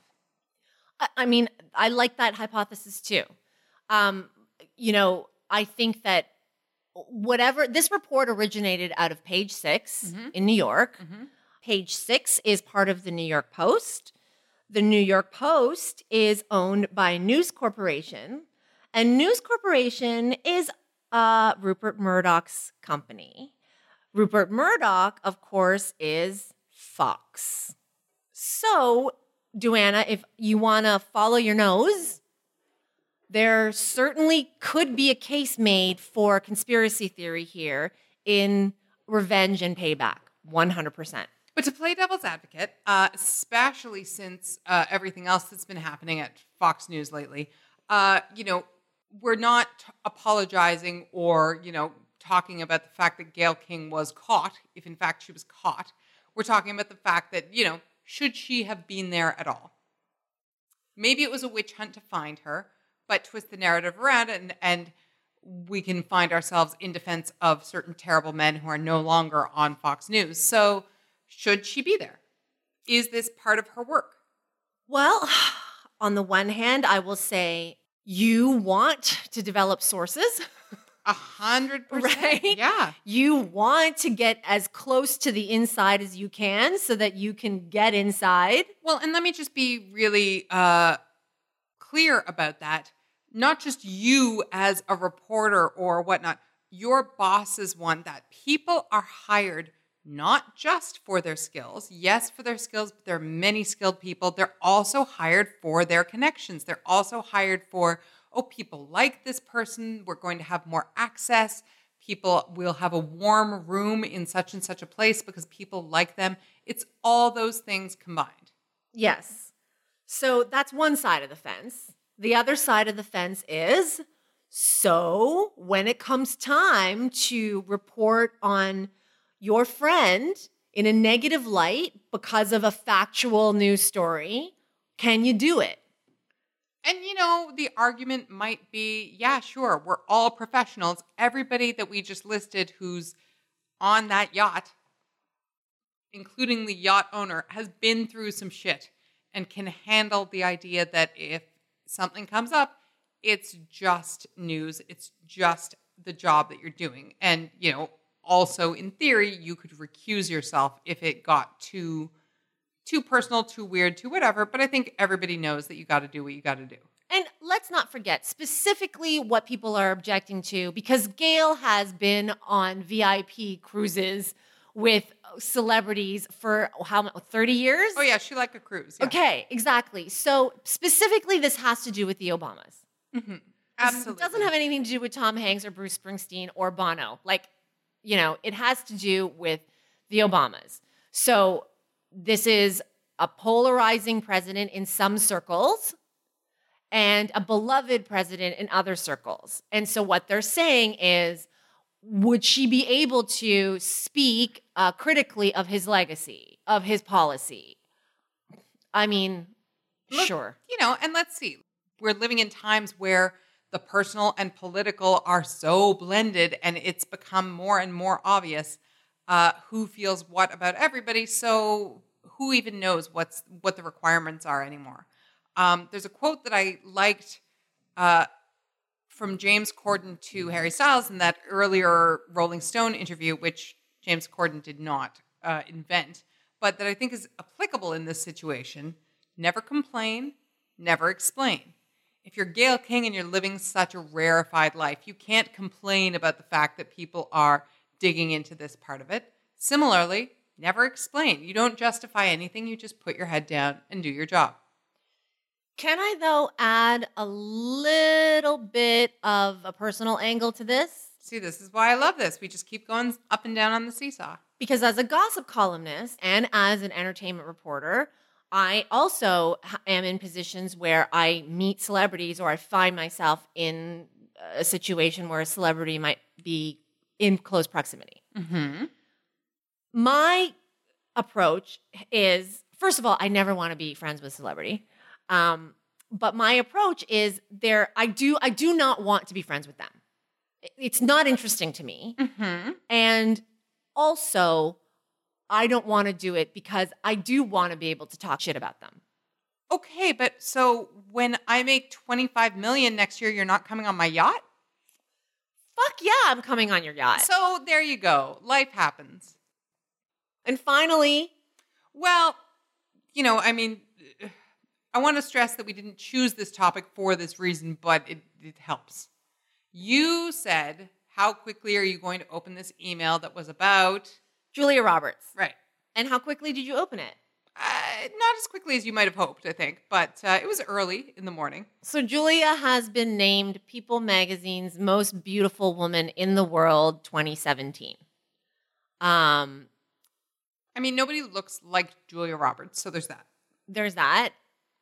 I, mean, I like that hypothesis too. Um, you know, I think that whatever this report originated out of Page 6 in New York. Page Six is part of the New York Post. The New York Post is owned by News Corporation, and News Corporation is uh, Rupert Murdoch's company. Rupert Murdoch, of course, is Fox. So, Duana, if you want to follow your nose, there certainly could be a case made for conspiracy theory here in revenge and payback. 100%. But to play devil's advocate, uh, especially since uh, everything else that's been happening at Fox News lately, uh, you know, we're not apologizing or, you know, talking about the fact that Gayle King was caught, if in fact she was caught. We're talking about the fact that, you know, should she have been there at all? Maybe it was a witch hunt to find her, but twist the narrative around and, and we can find ourselves in defense of certain terrible men who are no longer on Fox News. So, should she be there? Is this part of her work? Well, on the one hand, I will say you want to develop sources, A hundred percent. right? Yeah. You want to get as close to the inside as you can so that you can get inside. Well, and let me just be really uh, clear about that. Not just you as a reporter or whatnot, your bosses want that. People are hired not just for their skills. Yes, for their skills, but there are many skilled people. They're also hired for their connections. They're also hired for, oh, people like this person. We're going to have more access. People will have a warm room in such and such a place because people like them. It's all those things combined. Yes. So that's one side of the fence. The other side of the fence is so when it comes time to report on your friend in a negative light because of a factual news story, can you do it? And you know, the argument might be yeah, sure, we're all professionals. Everybody that we just listed who's on that yacht, including the yacht owner, has been through some shit and can handle the idea that if something comes up, it's just news, it's just the job that you're doing. And, you know, also in theory, you could recuse yourself if it got too too personal, too weird, too whatever, but I think everybody knows that you got to do what you got to do. And let's not forget specifically what people are objecting to because Gayle has been on VIP cruises with celebrities for how much 30 years? Oh yeah, she like a cruise. yeah. Okay, exactly. So specifically this has to do with the Obamas. Mhm. This Absolutely. doesn't have anything to do with Tom Hanks or Bruce Springsteen or Bono. Like, you know, it has to do with the Obamas. So this is a polarizing president in some circles. and a beloved president in other circles. And so what they're saying is, would she be able to speak uh, critically of his legacy, of his policy? I mean, Look, sure. You know, and let's see. We're living in times where the personal and political are so blended, and it's become more and more obvious uh, who feels what about everybody. So who even knows what's what the requirements are anymore? Um, there's a quote that I liked uh, from James Corden to Harry Styles in that earlier Rolling Stone interview, which James Corden did not uh, invent, but that I think is applicable in this situation. Never complain, never explain. If you're Gayle King and you're living such a rarefied life, you can't complain about the fact that people are digging into this part of it. Similarly, never explain. You don't justify anything, you just put your head down and do your job. Can I, though, add a little bit of a personal angle to this? See, this is why I love this. We just keep going up and down on the seesaw. Because as a gossip columnist and as an entertainment reporter, I also am in positions where I meet celebrities or I find myself in a situation where a celebrity might be in close proximity. Mm-hmm. My approach is first of all, I never want to be friends with celebrity. Um, but my approach is there I do I do not want to be friends with them. It's not interesting to me. Mm-hmm. And also I don't want to do it because I do want to be able to talk shit about them. Okay, but so when I make 25 million next year, you're not coming on my yacht? Fuck yeah, I'm coming on your yacht. So there you go. Life happens. and finally, Well, you know, I mean, I want to stress that we didn't choose this topic for this reason, but it, it helps. You said, How quickly are you going to open this email that was about? Julia Roberts. Right. And how quickly did you open it? Uh, not as quickly as you might have hoped, I think, but uh, it was early in the morning. So Julia has been named People Magazine's most beautiful woman in the world 2017. Um, I mean, nobody looks like Julia Roberts, so there's that. there's that.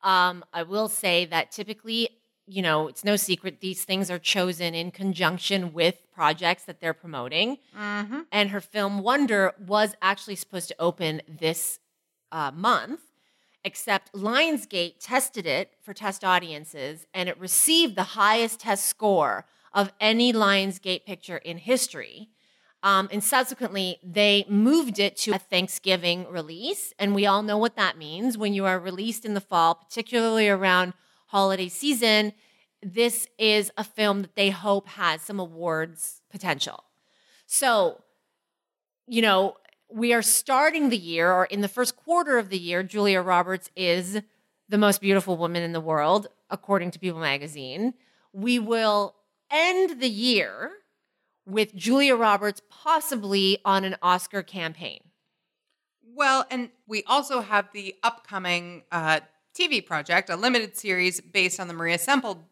Um, I will say that typically, you know, it's no secret these things are chosen in conjunction with projects that they're promoting. Mm-hmm. And her film Wonder was actually supposed to open this uh, month, except Lionsgate tested it for test audiences and it received the highest test score of any Lionsgate picture in history. Um, and subsequently, they moved it to a Thanksgiving release. And we all know what that means. When you are released in the fall, particularly around holiday season, this is a film that they hope has some awards potential. So, you know, we are starting the year, or in the first quarter of the year, Julia Roberts is the most beautiful woman in the world, according to People magazine. We will end the year with Julia Roberts possibly on an Oscar campaign. Well, and we also have the upcoming uh, TV project, a limited series based on the Maria Semple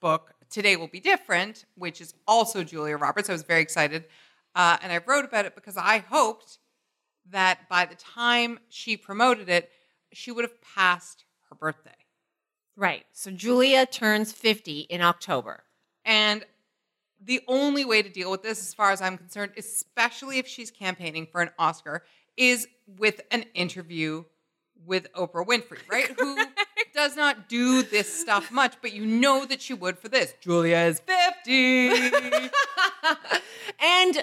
book, Today Will Be Different, which is also Julia Roberts. I was very excited. Uh, and I wrote about it because I hoped that by the time she promoted it, she would have passed her birthday. Right. So Julia turns 50 in October. And the only way to deal with this, as far as I'm concerned, especially if she's campaigning for an Oscar, is with an interview with Oprah Winfrey, right? Who does not do this stuff much, but you know that she would for this. Julia is 50. and uh,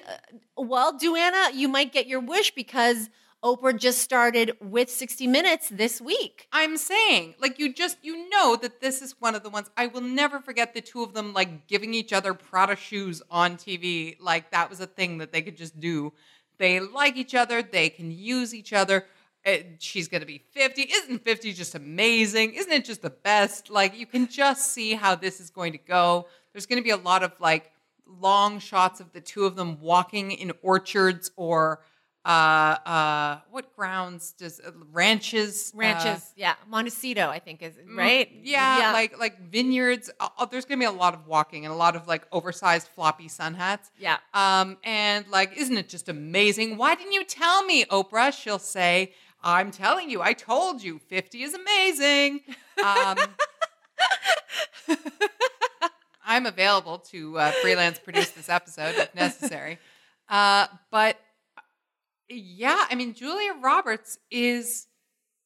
well, Duana, you might get your wish because Oprah just started with 60 Minutes this week. I'm saying, like, you just, you know that this is one of the ones I will never forget the two of them, like, giving each other Prada shoes on TV. Like, that was a thing that they could just do. They like each other, they can use each other. Uh, she's going to be 50. Isn't 50 just amazing? Isn't it just the best? Like, you can just see how this is going to go. There's going to be a lot of, like, long shots of the two of them walking in orchards or uh uh what grounds does uh, ranches uh, Ranches, yeah. Montecito, I think, is right? Mm, yeah, like like vineyards uh, uh, there's gonna be a lot of walking and a lot of like oversized floppy sun hats yeah. um and like isn't it just amazing why didn't you tell me oprah she'll say i'm telling you i told you 50 is amazing um I'm available to uh, freelance produce this episode if necessary. Uh, but yeah, I mean, Julia Roberts is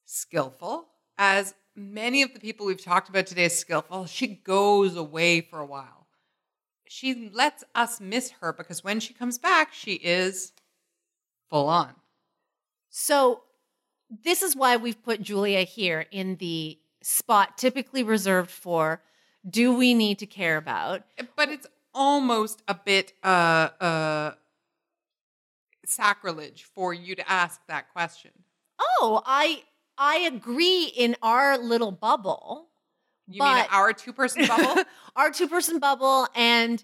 skillful, as many of the people we've talked about today is skillful. She goes away for a while. She lets us miss her because when she comes back, she is full on. So this is why we've put Julia here in the spot typically reserved for do we need to care about? But it's almost a bit uh uh sacrilege for you to ask that question. Oh, I I agree in our little bubble. You mean our two person bubble? our two person bubble and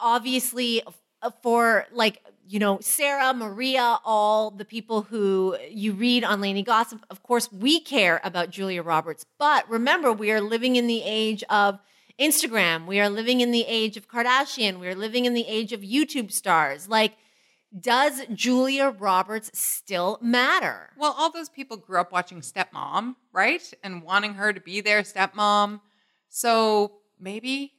obviously uh, for like you know sarah maria all the people who you read on Lainey Gossip of course we care about julia roberts but remember we are living in the age of instagram we are living in the age of kardashian we are living in the age of youtube stars like does julia roberts still matter Well, all those people grew up watching Stepmom, right? And wanting her to be their stepmom. So maybe.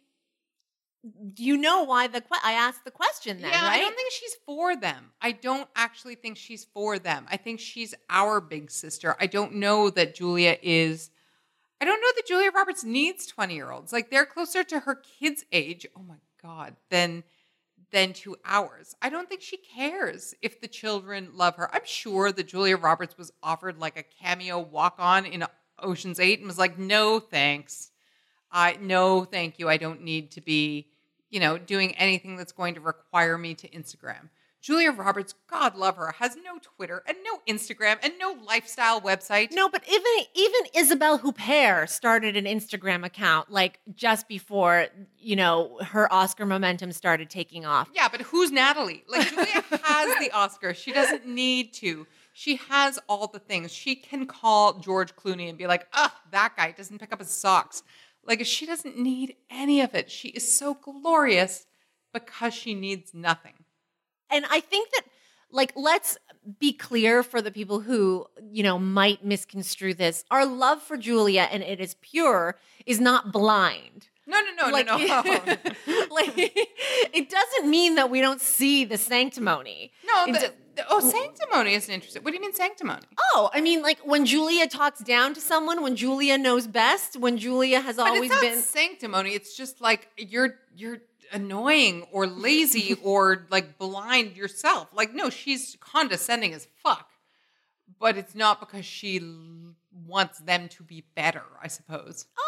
Do you know why the que- i asked the question then yeah, right I don't think she's for them. I don't actually think she's for them. I think she's our big sister. I don't know that Julia is. I don't know that Julia Roberts needs 20 year olds. Like they're closer to her kids' age. Oh my God. Than than to ours. I don't think she cares if the children love her. I'm sure that Julia Roberts was offered like a cameo walk on in Ocean's 8 and was like, "No, thanks. I no, thank you. I don't need to be, you know, doing anything that's going to require me to Instagram." Julia Roberts, God love her, has no Twitter and no Instagram and no lifestyle website. No, but even even Isabelle Huppert started an Instagram account like just before you know her Oscar momentum started taking off. Yeah, but who's Natalie? Like Julia has the Oscar. She doesn't need to. She has all the things. She can call George Clooney and be like, "Ah, that guy doesn't pick up his socks." Like she doesn't need any of it. She is so glorious because she needs nothing. And I think that like let's be clear for the people who you know might misconstrue this. Our love for Julia and it is pure is not blind. No, no, no, like, no, no. like it doesn't mean that we don't see the sanctimony. no, the- oh, sanctimony isn't interesting. What do you mean sanctimony? Oh, I mean, like when Julia talks down to someone, when Julia knows best, when Julia has But always it's not been. sanctimony. It's just like you're you're annoying or lazy or like blind yourself. Like no, she's condescending as fuck. But it's not because she l- wants them to be better, I suppose. Oh,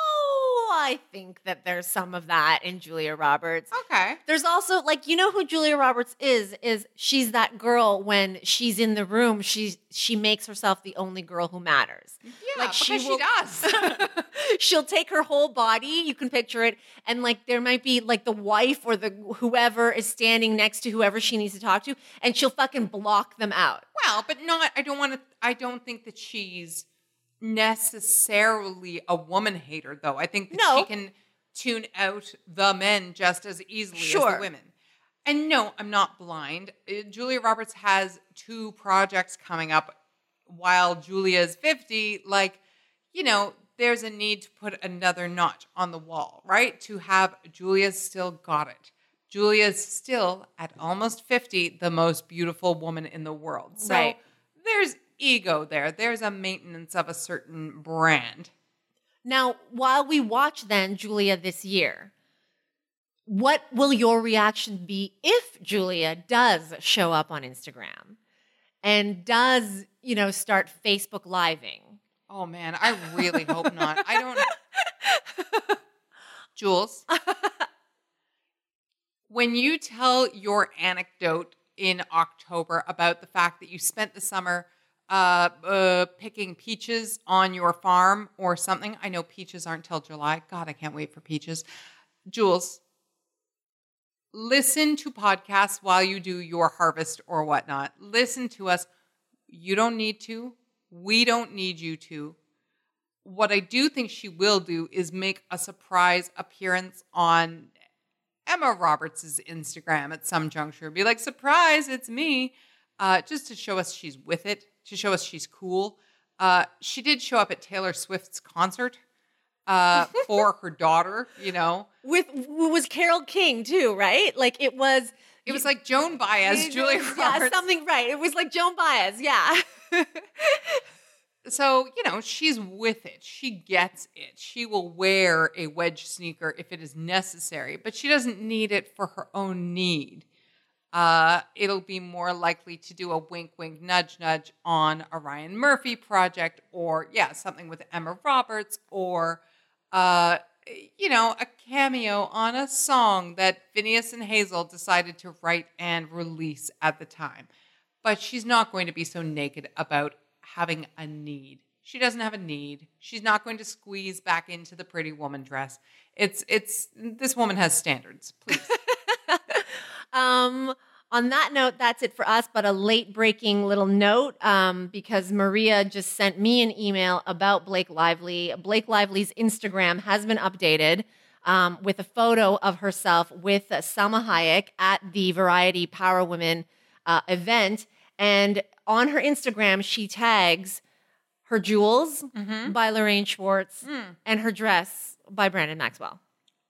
I think that there's some of that in Julia Roberts. Okay. There's also like you know who Julia Roberts is is she's that girl when she's in the room she she makes herself the only girl who matters. Yeah, like she because she will- does. She'll take her whole body, you can picture it, and like there might be like the wife or the whoever is standing next to whoever she needs to talk to, and she'll fucking block them out. Well, but not. I don't want to. I don't think that she's necessarily a woman hater, though. I think that No. she can tune out the men just as easily as the women. And no, I'm not blind. Uh, Julia Roberts has two projects coming up while Julia's 50. Like, you know, there's a need to put another notch on the wall, right? To have Julia's still got it. Julia's still at almost 50, the most beautiful woman in the world. So Right. there's ego there. There's a maintenance of a certain brand. Now, while we watch then Julia this year, what will your reaction be if Julia does show up on Instagram and does, you know, start Facebook living? Oh man, I really hope not. I don't. Jules, when you tell your anecdote in October about the fact that you spent the summer uh, uh, picking peaches on your farm or something, I know peaches aren't till July. God, I can't wait for peaches. Jules, listen to podcasts while you do your harvest or whatnot. Listen to us. You don't need to. We don't need you to. What I do think she will do is make a surprise appearance on Emma Roberts' Instagram at some juncture. Be like, surprise, it's me. Uh, just to show us she's with it, to show us she's cool. Uh, she did show up at Taylor Swift's concert. uh, for her daughter. You know, With was Carole King too, right? Like it was. it was like Joan Baez, Julia yeah, Roberts. something right. It was like Joan Baez, yeah. So, you know, she's with it. She gets it. She will wear a wedge sneaker if it is necessary, but she doesn't need it for her own need. Uh, it'll be more likely to do a wink, wink, nudge, nudge on a Ryan Murphy project or, yeah, something with Emma Roberts or, uh, you know, a cameo on a song that Phinnaeus and Hazel decided to write and release at the time. But she's not going to be so naked about having a need. She doesn't have a need. She's not going to squeeze back into the pretty woman dress. It's it's this woman has standards. Please. Um, on that note, that's it for us. But a late breaking little note um, because Maria just sent me an email about Blake Lively. Blake Lively's Instagram has been updated um, with a photo of herself with uh, Salma Hayek at the Variety Power Women uh, event. And on her Instagram, she tags her jewels by Lorraine Schwartz and her dress by Brandon Maxwell.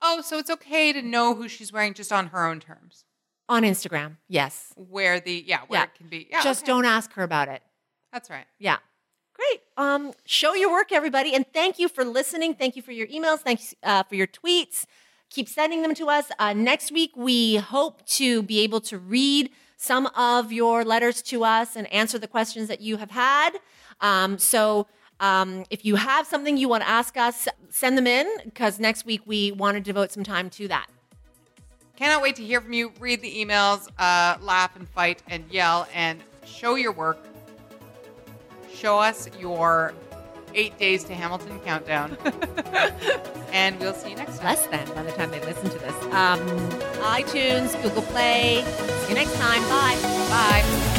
oh, so it's okay to know who she's wearing just on her own terms. On Instagram, yes. Where the yeah, where Yeah. it can be. Yeah. Just okay. don't ask her about it. That's right. Yeah. Great. Um, show your work, everybody. And thank you for listening. Thank you for your emails. Thanks uh, for your tweets. Keep sending them to us. Uh, next week, we hope to be able to read some of your letters to us and answer the questions that you have had. Um, so um, if you have something you want to ask us, send them in because next week we want to devote some time to that. Cannot wait to hear from you. Read the emails, uh, laugh and fight and yell and show your work. Show us your eight days to Hamilton countdown. and we'll see you next time. Less than by the time they listen to this. Um, iTunes, Google Play. See you next time. Bye. Bye.